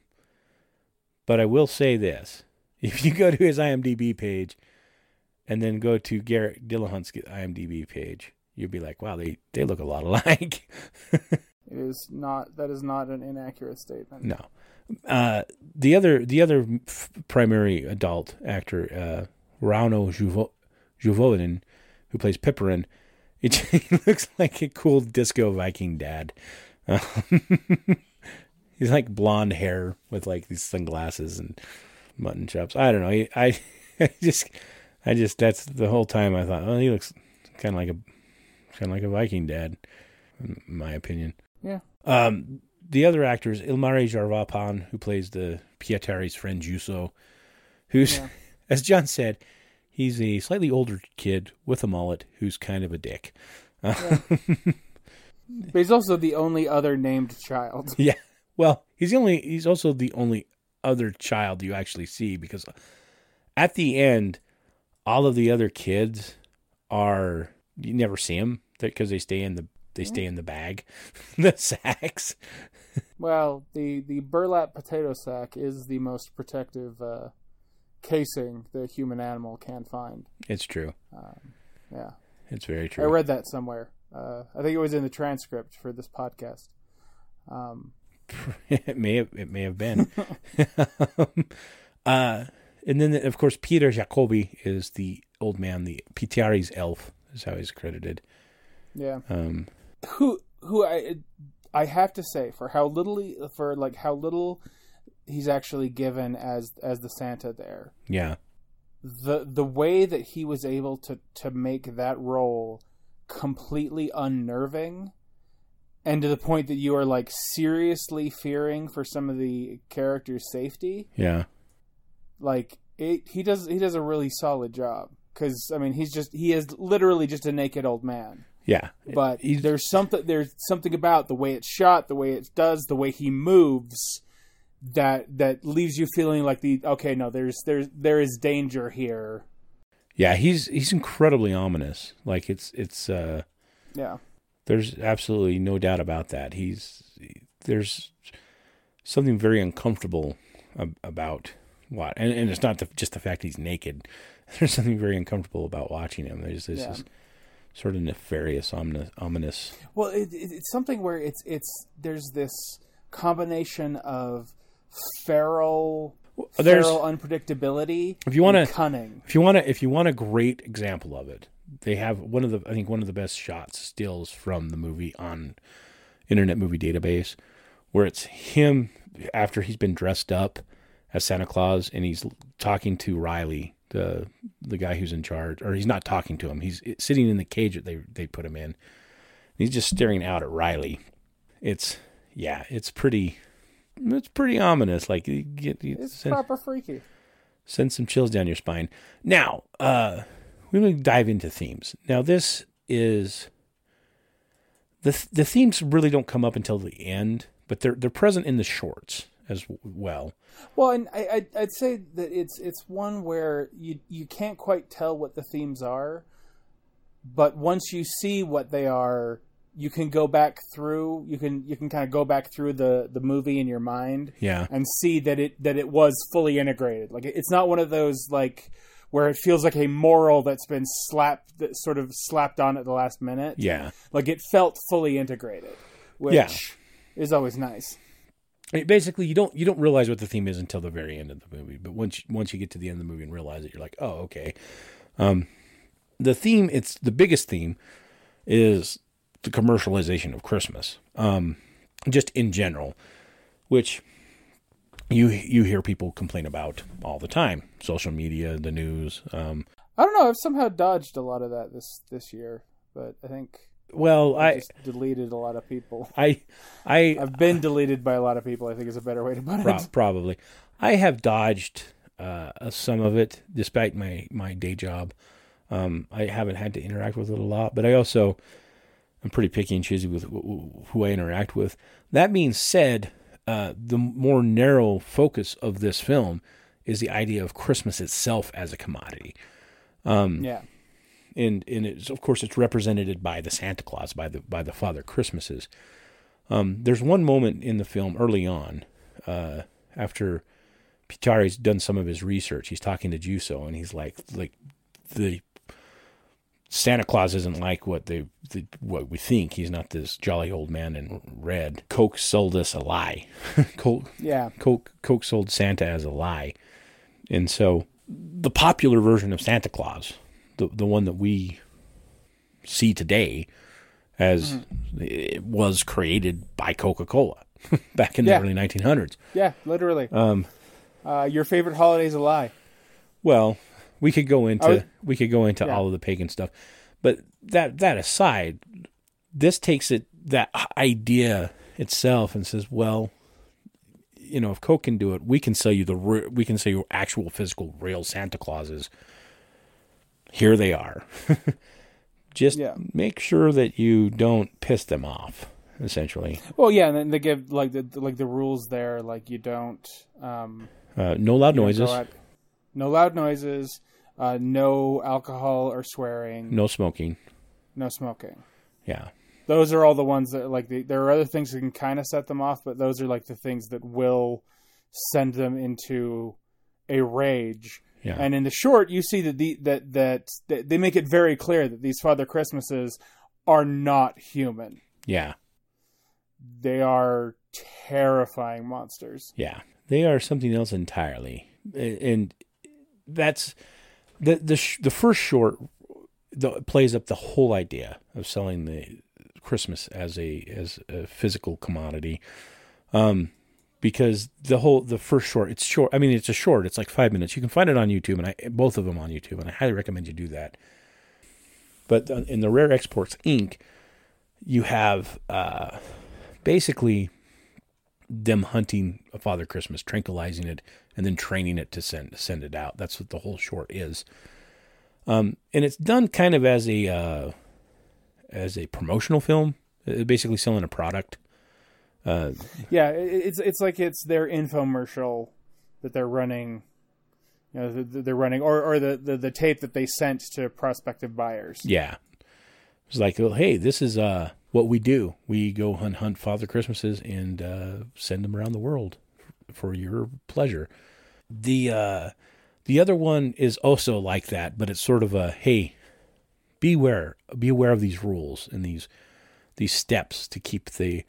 Speaker 1: but I will say this: if you go to his IMDb page, and then go to Garrett Dillahunt's IMDb page, you'll be like, "Wow, they they look a lot alike."
Speaker 2: It is not that is not an inaccurate statement.
Speaker 1: No. Uh, the other the other f- primary adult actor, uh, Rauno Juvo- Juvonen, who plays Piperin, it he looks like a cool disco Viking dad. Um, he's like blonde hair with like these sunglasses and mutton chops. I don't know. He, I, I just I just that's the whole time I thought, oh, he looks kind of like a kind of like a Viking dad, in my opinion.
Speaker 2: Yeah.
Speaker 1: Um, the other actors, Ilmari Jarvapan, who plays the Pietari's friend Juso, who's,
Speaker 2: Yeah.
Speaker 1: as John said, he's a slightly older kid with a mullet who's kind of a dick.
Speaker 2: But he's also the only other named child.
Speaker 1: Yeah. Well, He's the only. He's also the only other child you actually see because at the end, all of the other kids are you never see them because they stay in the they stay in the bag, the sacks.
Speaker 2: Well, the the burlap potato sack is the most protective uh, casing the human animal can find.
Speaker 1: It's true.
Speaker 2: Yeah,
Speaker 1: It's very true.
Speaker 2: I read that somewhere. Uh, I think it was in the transcript for this podcast. Um,
Speaker 1: it may have it may have been. uh, and then of course Peeter Jakobi is the old man, the Pietari's elf is how he's credited.
Speaker 2: yeah,
Speaker 1: Um,
Speaker 2: who who I I have to say for how little he, for like how little he's actually given as as the Santa there.
Speaker 1: yeah,
Speaker 2: the the way that he was able to to make that role completely unnerving and to the point that you are like seriously fearing for some of the characters safety.
Speaker 1: Yeah,
Speaker 2: like it he does he does a really solid job cuz i mean he's just he is literally just a naked old man
Speaker 1: yeah.
Speaker 2: but
Speaker 1: He's-
Speaker 2: there's something there's something about the way it's shot the way it does the way he moves that that leaves you feeling like the okay no there's there's there is danger here
Speaker 1: yeah, he's he's incredibly ominous. Like it's it's uh,
Speaker 2: yeah
Speaker 1: there's absolutely no doubt about that. He's there's something very uncomfortable ab- about what, and, and it's not the, just the fact he's naked. There's something very uncomfortable about watching him. There's this,
Speaker 2: Yeah.
Speaker 1: Sort of nefarious, ominous, ominous.
Speaker 2: Well, it, it, it's something where it's it's there's this combination of feral,
Speaker 1: there's-
Speaker 2: feral unpredictability.
Speaker 1: If you wanna-
Speaker 2: and cunning,
Speaker 1: If you want to, if you want a great example of it, they have one of the, I think one of the best shots stills from the movie on Internet Movie Database, where it's him after he's been dressed up as Santa Claus and he's talking to Riley, the the guy who's in charge, or he's not talking to him. He's sitting in the cage that they they put him in. He's just staring out at Riley. It's yeah, it's pretty. It's pretty ominous. Like you get, you
Speaker 2: it's
Speaker 1: sense-
Speaker 2: proper freaky.
Speaker 1: send some chills down your spine. Now, uh, we're going to dive into themes. Now, this is the the themes really don't come up until the end, but they're they're present in the shorts as well.
Speaker 2: Well, and I, I'd, I'd say that it's it's one where you you can't quite tell what the themes are, but once you see what they are, you can go back through. You can you can kind of go back through the the movie in your mind
Speaker 1: Yeah,
Speaker 2: and see that it that it was fully integrated. Like it's not one of those like where it feels like a moral that's been slapped that sort of slapped on at the last minute.
Speaker 1: yeah.
Speaker 2: Like it felt fully integrated, which
Speaker 1: Yeah.
Speaker 2: is always nice.
Speaker 1: Basically, you don't you don't realize what the theme is until the very end of the movie. But once once you get to the end of the movie and realize it, you're like, oh, okay. Um, the theme it's the biggest theme is the commercialization of Christmas, um, just in general, which you you hear people complain about all the time, social media, the news. Um,
Speaker 2: I don't know. I've somehow dodged a lot of that this this year, but I think
Speaker 1: well,
Speaker 2: I
Speaker 1: I
Speaker 2: deleted a lot of people.
Speaker 1: I I
Speaker 2: I've been deleted by a lot of people. I think is a better way to put it.
Speaker 1: Probably. I have dodged uh, some of it despite my, my day job. Um, I haven't had to interact with it a lot, but I also I'm pretty picky and choosy with who I interact with. That being said, uh, the more narrow focus of this film is the idea of Christmas itself as a commodity Um,
Speaker 2: Yeah,
Speaker 1: and and it's of course it's represented by the Santa Claus by the by the Father Christmases. Um, there's one moment in the film early on, uh, after Pietari's done some of his research. He's talking to Juso, and he's like, like the Santa Claus isn't like what they the, what we think. He's not this jolly old man in red. Coke sold us a lie. Coke
Speaker 2: yeah,
Speaker 1: Coke Coke sold Santa as a lie, and so the popular version of Santa Claus, the the one that we see today, as it was created by Coca Cola back in
Speaker 2: Yeah.
Speaker 1: the early 1900s.
Speaker 2: yeah. Literally. Um, uh, your favorite holiday is a lie.
Speaker 1: Well, we could go into
Speaker 2: was-
Speaker 1: we could go into
Speaker 2: Yeah.
Speaker 1: all of the pagan stuff, but that that aside, this takes it that idea itself and says, well, you know, if Coke can do it, we can sell you the re- we can sell you actual physical real Santa Clauses. Here they are. Just
Speaker 2: Yeah.
Speaker 1: make sure that you don't piss them off. essentially.
Speaker 2: Well, yeah, and then they give like the like the rules there, like you don't um,
Speaker 1: Uh, no loud noises,
Speaker 2: out- no loud noises, uh, no alcohol or swearing,
Speaker 1: no smoking.
Speaker 2: no smoking.
Speaker 1: Yeah,
Speaker 2: Those are all the ones that like the, there are other things that can kind of set them off, but those are like the things that will send them into a rage.
Speaker 1: Yeah,
Speaker 2: And in the short, you see that the that that, that they make it very clear that these Father Christmases are not human.
Speaker 1: yeah,
Speaker 2: They are terrifying monsters.
Speaker 1: yeah. They are something else entirely, and that's the the sh- the first short the, plays up the whole idea of selling the Christmas as a as a physical commodity. Um, because the whole the first short it's short. I mean, it's a short. It's like five minutes. You can find it on YouTube, and I both of them on YouTube, and I highly recommend you do that. But in the Rare Exports Inc., you have uh, basically them hunting a Father Christmas, tranquilizing it, and then training it to send send it out. That's what the whole short is. Um, and it's done kind of as a uh, as a promotional film, uh, basically selling a product.
Speaker 2: Yeah, it's it's like it's their infomercial that they're running. You know, they're running, or or the, the the tape that they sent to prospective buyers.
Speaker 1: yeah, it's like, well, hey, this is uh, what we do. We go hunt hunt Father Christmases and uh, send them around the world for your pleasure. The uh, the other one is also like that, but it's sort of a hey, beware, be aware of these rules and these these steps to keep the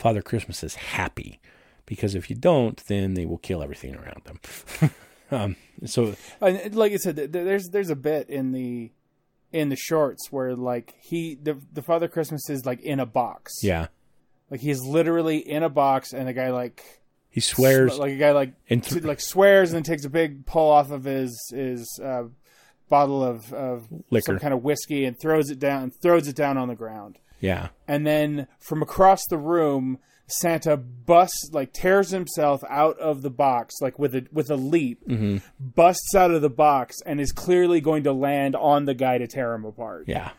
Speaker 1: Father Christmas is happy, because if you don't, then they will kill everything around them. um, so
Speaker 2: And like I said, th- th- there's there's a bit in the in the shorts where like he the the Father Christmas is like in a box.
Speaker 1: yeah,
Speaker 2: like he's literally in a box, and the guy like
Speaker 1: he swears
Speaker 2: like a guy like
Speaker 1: and th-
Speaker 2: like swears and then takes a big pull off of his his uh, bottle of of
Speaker 1: Liquor.
Speaker 2: some kind of whiskey and throws it down throws it down on the ground.
Speaker 1: Yeah,
Speaker 2: and then from across the room santa busts like tears himself out of the box like with a with a leap
Speaker 1: Mm-hmm.
Speaker 2: busts out of the box and is clearly going to land on the guy to tear him apart
Speaker 1: yeah,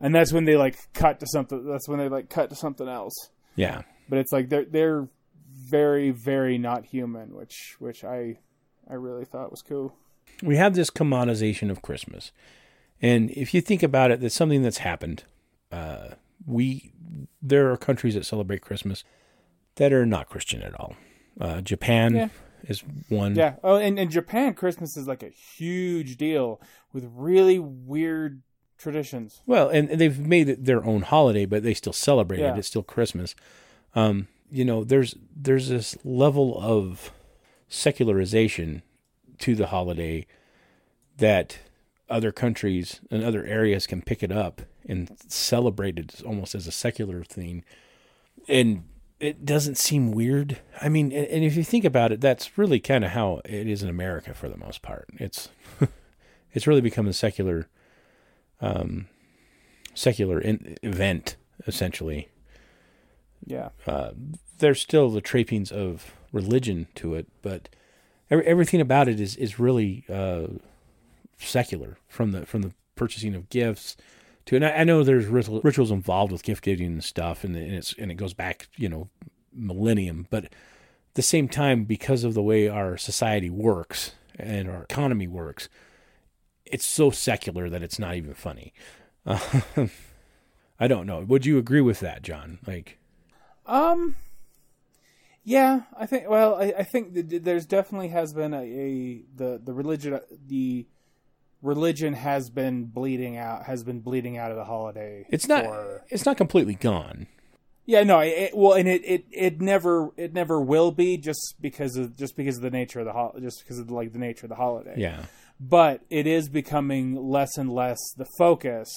Speaker 2: and that's when they like cut to something that's when they like cut to something else
Speaker 1: yeah.
Speaker 2: but it's like they're they're very very not human which which i i really thought was cool
Speaker 1: we have this commodization of Christmas. And if you think about it, that's something that's happened. Uh, we there are countries that celebrate Christmas that are not Christian at all. Uh, Japan
Speaker 2: Yeah.
Speaker 1: is one.
Speaker 2: yeah oh and in japan christmas is like a huge deal with really weird traditions
Speaker 1: Well, and, and they've made it their own holiday, but they still celebrate
Speaker 2: Yeah.
Speaker 1: it. It's still Christmas. Um, you know, there's there's this level of secularization to the holiday that other countries and other areas can pick it up and celebrate it almost as a secular thing. And it doesn't seem weird. I mean, and, if you think about it, that's really kind of how it is in America for the most part. It's it's really become a secular um, secular in, event essentially.
Speaker 2: yeah
Speaker 1: Uh, there's still the trappings of religion to it, but every, everything about it is is really uh, secular from the from the purchasing of gifts to. And I, I know there's ritual, rituals involved with gift giving and stuff, and, and it's and it goes back you know millennium, but at the same time, because of the way our society works and our economy works, it's so secular that it's not even funny. Uh, I don't know. Would you agree with that, John? Like,
Speaker 2: Um. Yeah, I think. Well, I, I think there's definitely has been a, a the the religion the religion has been bleeding out has been bleeding out of the holiday.
Speaker 1: it's not.
Speaker 2: for-
Speaker 1: It's not completely gone.
Speaker 2: yeah, no. It, well, and it, it it never it never will be just because of just because of the nature of the hol- just because of like the nature of the holiday.
Speaker 1: Yeah.
Speaker 2: but it is becoming less and less the focus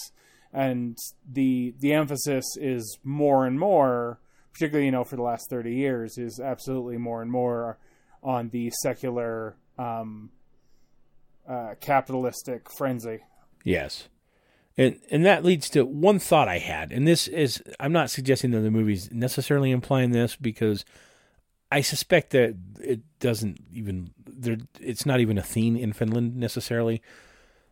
Speaker 2: and the the emphasis is more and more particularly you know for the last 30 years is absolutely more and more on the secular um, uh, capitalistic frenzy
Speaker 1: Yes. And and that leads to one thought I had, and this is I'm not suggesting that the movie's necessarily implying this because I suspect that it doesn't even there it's not even a theme in Finland necessarily.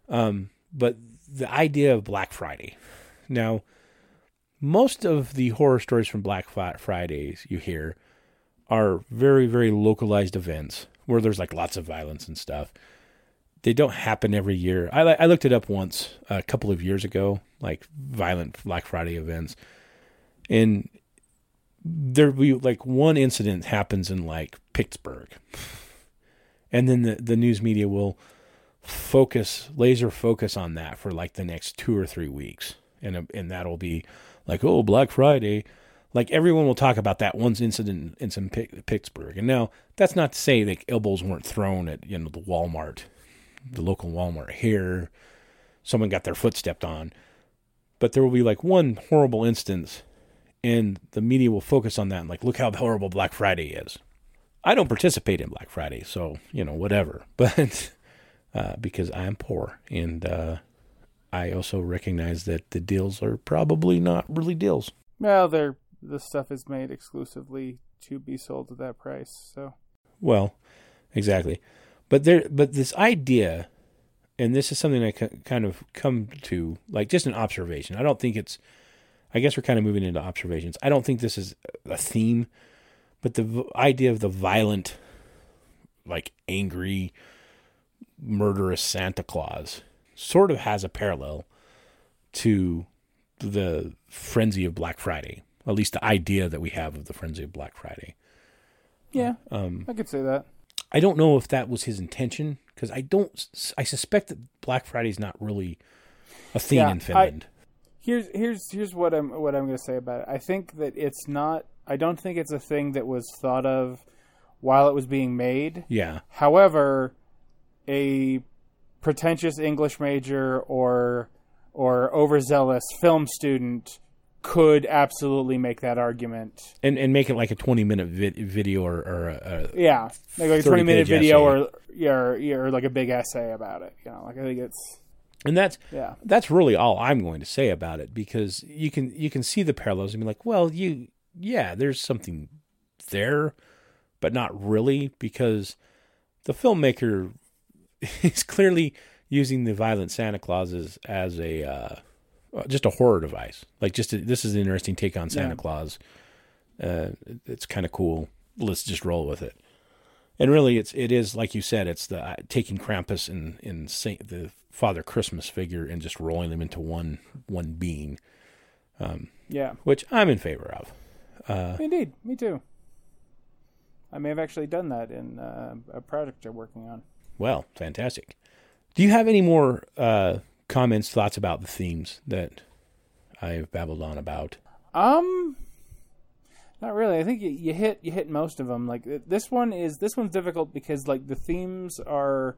Speaker 1: Um, but the idea of Black Friday. Now, most of the horror stories from Black Fri- Fridays you hear are very, very localized events where there's like lots of violence and stuff. They don't happen every year. I, I looked it up once a couple of years ago, like violent Black Friday events, and there be like one incident happens in like Pittsburgh, and then the the news media will focus laser focus on that for like the next two or three weeks, and uh, and that'll be like oh Black Friday, like everyone will talk about that one incident in some Pittsburgh. And now that's not to say that elbows weren't thrown at you know the Walmart, the local Walmart here. Someone got their foot stepped on, but there will be like one horrible instance, and the media will focus on that and like look how horrible Black Friday is. I don't participate in Black Friday, so you know whatever. But uh, because I am poor and uh, I also recognize that the deals are probably not really deals.
Speaker 2: Well, they're the stuff is made exclusively to be sold at that price. So,
Speaker 1: well, exactly. But there, but this idea, and this is something I kind of come to, like just an observation. I don't think it's. I guess we're kind of moving into observations. I don't think this is a theme, but the idea of the violent, like angry, murderous Santa Claus sort of has a parallel to the frenzy of Black Friday. At least the idea that we have of the frenzy of Black Friday.
Speaker 2: Yeah, um, I could say that.
Speaker 1: I don't know if that was his intention because I don't. I suspect that Black Friday is not really a thing yeah, in Finland. I,
Speaker 2: here's here's here's what I'm what I'm going to say about it. I think that it's not. I don't think it's a thing that was thought of while it was being made.
Speaker 1: Yeah.
Speaker 2: However, a pretentious English major or or overzealous film student could absolutely make that argument.
Speaker 1: And and make it like a 20 minute video or, or a,
Speaker 2: a yeah like a 20 minute video or, or or like a big essay about it you know like i think it's
Speaker 1: and that's yeah. that's really all i'm going to say about it because you can you can see the parallels and be like well you yeah there's something there but not really because the filmmaker is clearly using the violent santa clauses as a uh, uh, just a horror device. Like just a, this is an interesting take on Santa yeah. Claus. Uh, it's kind of cool. Let's just roll with it. And really, it's it is like you said. It's the uh, taking Krampus and in Saint the Father Christmas figure and just rolling them into one one being. Um,
Speaker 2: yeah,
Speaker 1: which I'm in favor of.
Speaker 2: Uh, Indeed, me too. I may have actually done that in uh, a project I'm working on.
Speaker 1: Well, fantastic. Do you have any more uh, comments, thoughts about the themes that I've babbled on about?
Speaker 2: Um, not really. I think you, you hit you hit most of them. Like this one is this one's difficult because like the themes are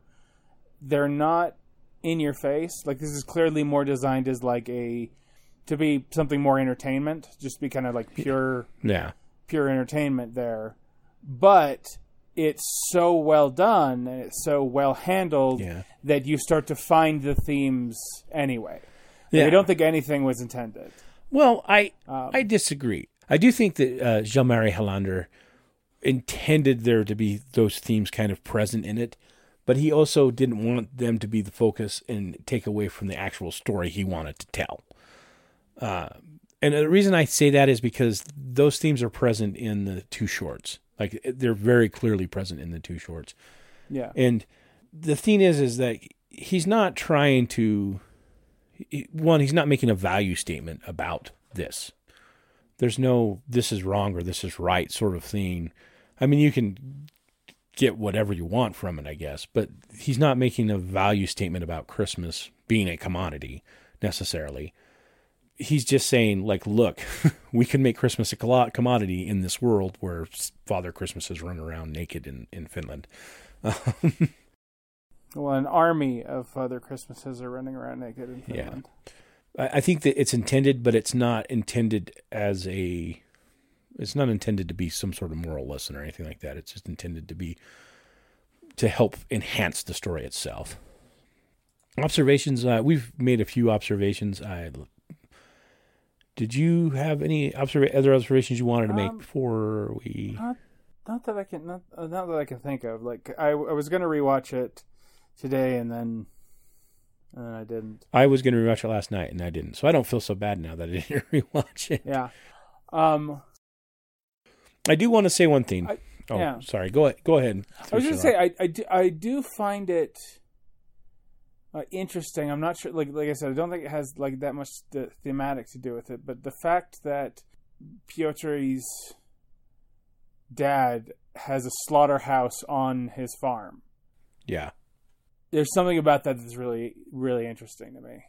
Speaker 2: they're not in your face. Like this is clearly more designed as like a to be something more entertainment, just be kind of like pure
Speaker 1: yeah
Speaker 2: pure entertainment there. But it's so well done and it's so well handled
Speaker 1: yeah.
Speaker 2: that you start to find the themes anyway. Yeah. I don't think anything was intended.
Speaker 1: Well, I um, I disagree. I do think that uh, Jalmari Helander intended there to be those themes kind of present in it, but he also didn't want them to be the focus and take away from the actual story he wanted to tell. Uh, and the reason I say that is because those themes are present in the two shorts. Like eh, they're very clearly present in the two shorts.
Speaker 2: Yeah.
Speaker 1: And the thing is, is that he's not trying to. One, he's not making a value statement about this. There's no this is wrong or this is right sort of thing. I mean, you can get whatever you want from it, I guess, but he's not making a value statement about Christmas being a commodity necessarily he's just saying like look we can make christmas a commodity in this world where father christmas is running around naked in, in finland.
Speaker 2: Well an army of father christmases are running around naked in finland.
Speaker 1: Yeah. I, think that it's intended but it's not intended as a it's not intended to be some sort of moral lesson or anything like that. It's just intended to be to help enhance the story itself. Observations uh, we've made a few observations. I did you have any observa- other observations you wanted to make um, before we?
Speaker 2: Not, not that I can not, uh, not that I can think of. Like I, I was going to rewatch it today, and then and then I didn't.
Speaker 1: I was going to rewatch it last night and I didn't, so I don't feel so bad now that I didn't rewatch it.
Speaker 2: Yeah. Um,
Speaker 1: I do want to say one thing.
Speaker 2: I-
Speaker 1: oh,
Speaker 2: yeah.
Speaker 1: sorry. Go ahead. Go ahead.
Speaker 2: I was going to say I, I, do, I do find it uh, interesting. I'm not sure. Like like I said, I don't think it has like that much the thematic to do with it. But the fact that Pietari's dad has a slaughterhouse on his farm.
Speaker 1: yeah,
Speaker 2: There's something about that that's really really interesting to me.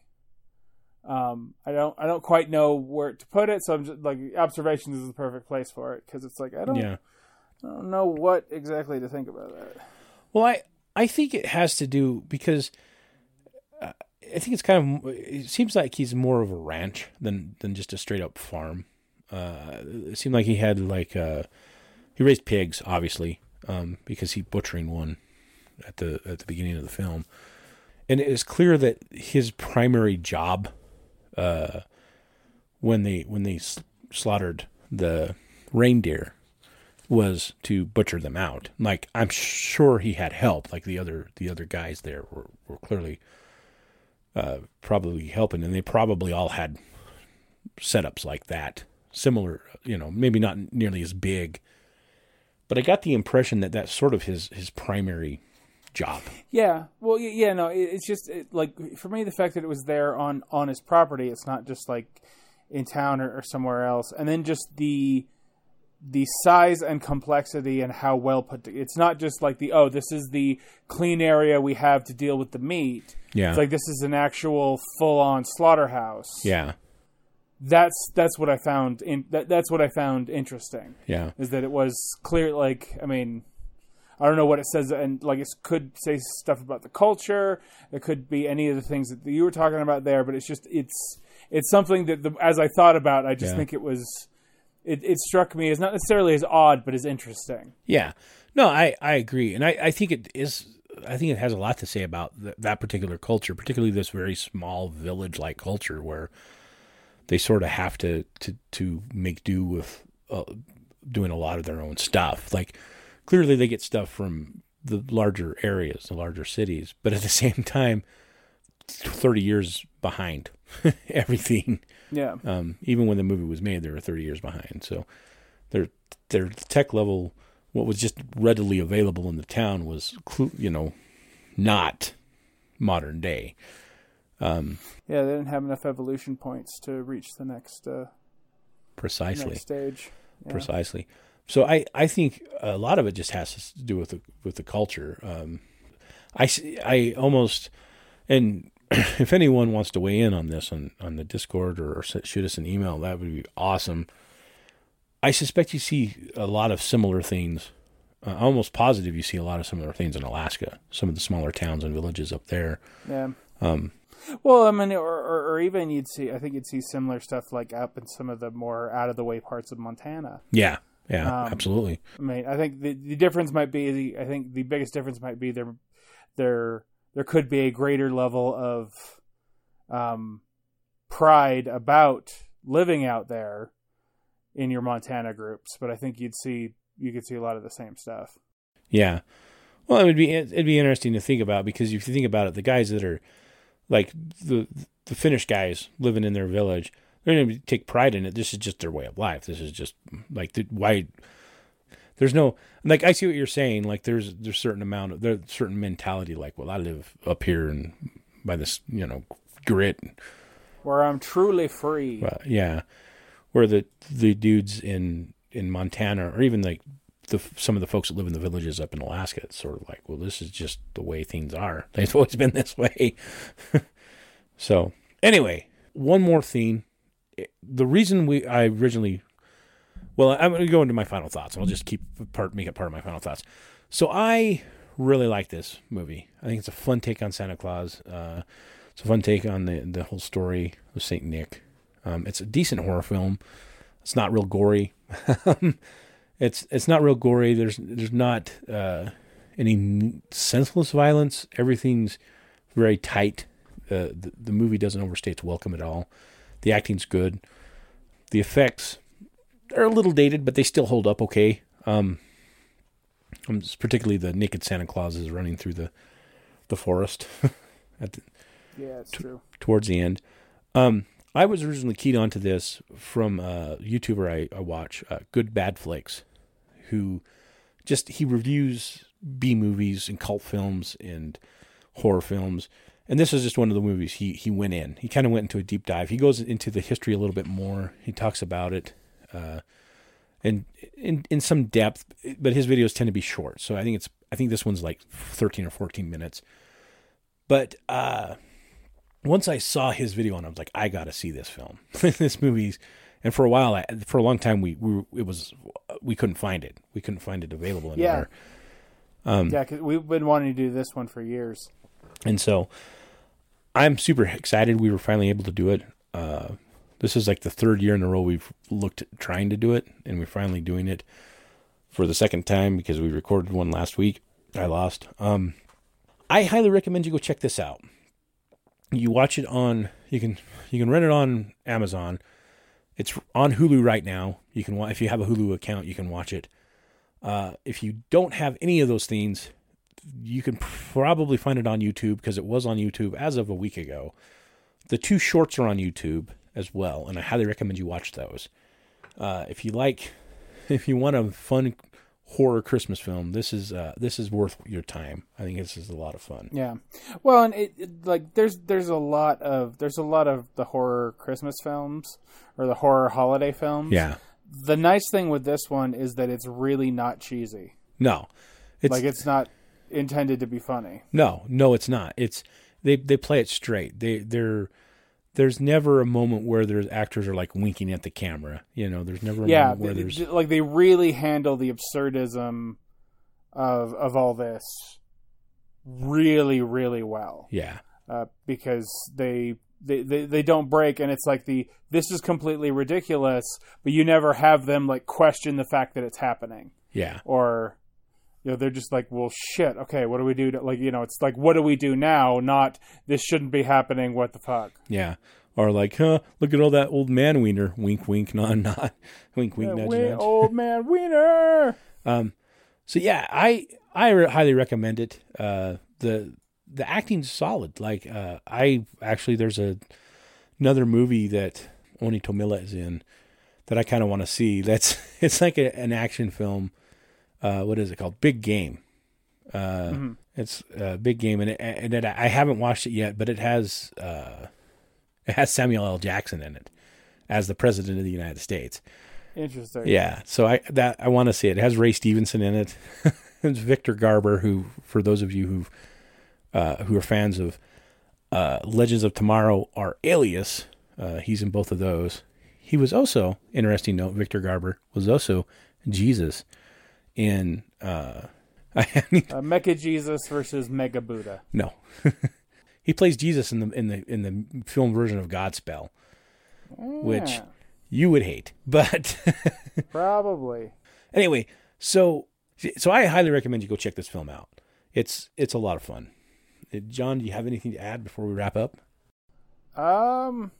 Speaker 2: Um, I don't I don't quite know where to put it, so I'm just like observations is the perfect place for it because it's like I don't
Speaker 1: yeah.
Speaker 2: I don't know what exactly to think about that.
Speaker 1: Well, I I think it has to do because I think it's kind of it seems like he's more of a ranch than than just a straight up farm. Uh, it seemed like he had like uh, he raised pigs, obviously, um, because he butchering one at the at the beginning of the film, and it is clear that his primary job, uh, when they when they slaughtered the reindeer, was to butcher them out. Like I'm sure he had help. Like the other the other guys there were were clearly uh, probably helping, and they probably all had setups like that, similar. You know, maybe not nearly as big, but I got the impression that that's sort of his his primary job.
Speaker 2: Yeah, well, yeah, no, it's just it, like for me the fact that it was there on on his property. It's not just like in town or, or somewhere else, and then just the the size and complexity and how well put. To, it's not just like the oh, this is the clean area we have to deal with the meat.
Speaker 1: Yeah,
Speaker 2: It's like this is an actual full on slaughterhouse.
Speaker 1: yeah,
Speaker 2: that's that's what I found in that, that's what I found interesting
Speaker 1: yeah,
Speaker 2: is that it was clear like i mean i don't know what it says and like it could say stuff about the culture it could be any of the things that you were talking about there but it's just it's it's something that the, as i thought about i just
Speaker 1: Yeah.
Speaker 2: think it was it, it struck me as not necessarily as odd but as interesting
Speaker 1: yeah. No, I I agree, and I I think it is. I think it has a lot to say about th- that particular culture, particularly this very small village like culture where they sort of have to to to make do with uh, doing a lot of their own stuff. Like clearly they get stuff from the larger areas, the larger cities, but at the same time, thirty years behind everything.
Speaker 2: Yeah
Speaker 1: Um, even when the movie was made, they were 30 years behind. So their their tech level, what was just readily available in the town, was you know not modern day. Um,
Speaker 2: yeah they didn't have enough evolution points to reach the next uh
Speaker 1: precisely,
Speaker 2: next stage yeah.
Speaker 1: precisely. So I, I think a lot of it just has to do with the with the culture. Um, I I almost and if anyone wants to weigh in on this on on the Discord or, or shoot us an email, that would be awesome. I suspect you see a lot of similar things. Uh, almost positive you see a lot of similar things in Alaska. Some of the smaller towns and villages up there.
Speaker 2: Yeah.
Speaker 1: Um,
Speaker 2: Well, I mean, or, or, or even you'd see, I think you'd see similar stuff like up in some of the more out of the way parts of Montana.
Speaker 1: yeah, yeah,
Speaker 2: Um,
Speaker 1: absolutely.
Speaker 2: I mean, I think the, the difference might be, the, I think the biggest difference might be there, there, there could be a greater level of, um, pride about living out there in your Montana groups, but I think you'd see, you could see a lot of the same stuff.
Speaker 1: Yeah. Well, it would be it'd be interesting to think about because if you think about it, the guys that are like the the Finnish guys living in their village, they're going to take pride in it. This is just their way of life. This is just like the, why. There's no like I see what you're saying. Like there's there's certain amount of there's certain mentality. Like well, I live up here and by this you know grit.
Speaker 2: Where I'm truly free.
Speaker 1: Well, yeah, where the the dudes in in Montana or even like the some of the folks that live in the villages up in Alaska, it's sort of like, well, this is just the way things are. They've always been this way. so anyway, one more thing. Eh, the reason we I originally, well, I'm going to go into my final thoughts. and I'll just keep part make it part of my final thoughts. So I really like this movie. I think it's a fun take on Santa Claus. Uh, it's a fun take on the the whole story of Saint Nick. Um, it's a decent horror film. It's not real gory. it's it's not real gory. There's there's not uh, any senseless violence. Everything's very tight. Uh, the the movie doesn't overstay its welcome at all. The acting's good. The effects are a little dated, but they still hold up okay. Um, particularly the naked Santa Claus is running through the the forest. At the,
Speaker 2: Yeah, it's true.
Speaker 1: towards the end. Um, I was originally keyed onto this from a YouTuber I, I watch, uh, Good Bad Flicks, who just he reviews B movies and cult films and horror films. And this is just one of the movies he he went in. He kind of went into a deep dive. He goes into the history a little bit more. He talks about it, uh, and in in some depth. But his videos tend to be short, so I think it's I think this one's like thirteen or fourteen minutes. But uh, once I saw his video and I was like, I got to see this film. this movie's, and for a while, I, for a long time, we, we it was we couldn't find it. We couldn't find it available anywhere.
Speaker 2: Yeah, because we've been wanting to do this one for years.
Speaker 1: And so, I'm super excited. We were finally able to do it. Uh, this is like the third year in a row we've looked at trying to do it, and we're finally doing it for the second time because we recorded one last week. I lost. Um, I highly recommend you go check this out. You watch it on you can you can rent it on Amazon. It's on Hulu right now. You can if you have a Hulu account, you can watch it. Uh, if you don't have any of those things, you can probably find it on YouTube because it was on YouTube as of a week ago. The two shorts are on YouTube as well, and I highly recommend you watch those. Uh, if you like, if you want a fun horror Christmas film, this is uh, this is worth your time. I think this is a lot of fun.
Speaker 2: Yeah, well, and it, it like there's there's a lot of there's a lot of the horror Christmas films or the horror holiday films.
Speaker 1: Yeah,
Speaker 2: The nice thing with this one is that it's really not cheesy.
Speaker 1: no, it's
Speaker 2: like it's not intended to be funny.
Speaker 1: no, no, it's not. It's they they play it straight. They they're there's never a moment where there's actors are like winking at the camera. You know, there's never a
Speaker 2: yeah,
Speaker 1: moment where
Speaker 2: th-
Speaker 1: there's
Speaker 2: like they really handle the absurdism of of all this really really well.
Speaker 1: yeah
Speaker 2: uh, because they, they they they don't break, and it's like the this is completely ridiculous, but you never have them like question the fact that it's happening,
Speaker 1: yeah
Speaker 2: or you know they're just like, well, shit, okay, what do we do? To, like you know, it's like, what do we do now? Not this shouldn't be happening. What the fuck?
Speaker 1: yeah. Or like, huh? Look at all that old man wiener. Wink, wink, nod, nod. Wink, wink, nudge,
Speaker 2: Wait,
Speaker 1: nudge.
Speaker 2: old man wiener.
Speaker 1: Um, so yeah, I I re- highly recommend it. Uh, the the acting's solid. Like uh, I actually there's a another movie that Onni Tommila is in that I kind of want to see. That's it's like a, an action film. Uh, what is it called? Big Game. Uh, It's uh, Big Game, and it, and it, I haven't watched it yet, but it has uh, it has Samuel L. Jackson in it as the president of the United States.
Speaker 2: Interesting.
Speaker 1: Yeah, so I that I want to see it. It has Ray Stevenson in it. it's Victor Garber, who, for those of you who uh, who are fans of uh, Legends of Tomorrow, are Alias. Uh, he's in both of those. He was also interesting note. Victor Garber was also Jesus in. Uh, I
Speaker 2: Uh, Mecha Jesus versus Mega Buddha.
Speaker 1: no, he plays Jesus in the in the in the film version of Godspell, which you would hate, but.
Speaker 2: probably.
Speaker 1: Anyway, so so I highly recommend you go check this film out. It's it's a lot of fun. Uh, John, do you have anything to add before we wrap up?
Speaker 2: Um,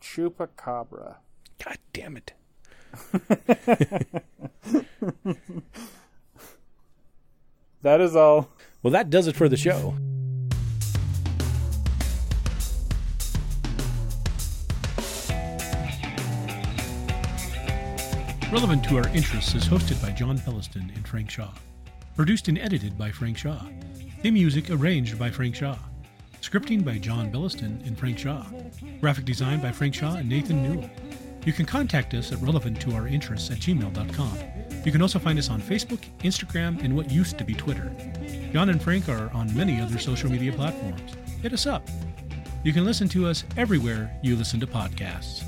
Speaker 2: Chupacabra.
Speaker 1: God damn it.
Speaker 2: That is all.
Speaker 1: Well, that does it for the show.
Speaker 3: Relevant to our interests is hosted by John Belliston and Frank Shaw. Produced and edited by Frank Shaw. Theme music arranged by Frank Shaw. Scripting by John Belliston and Frank Shaw. Graphic design by Frank Shaw and Nathan Newell. You can contact us at relevant at gmail.com. You can also find us on Facebook, Instagram, and what used to be Twitter. John and Frank are on many other social media platforms. Hit us up. You can listen to us everywhere you listen to podcasts.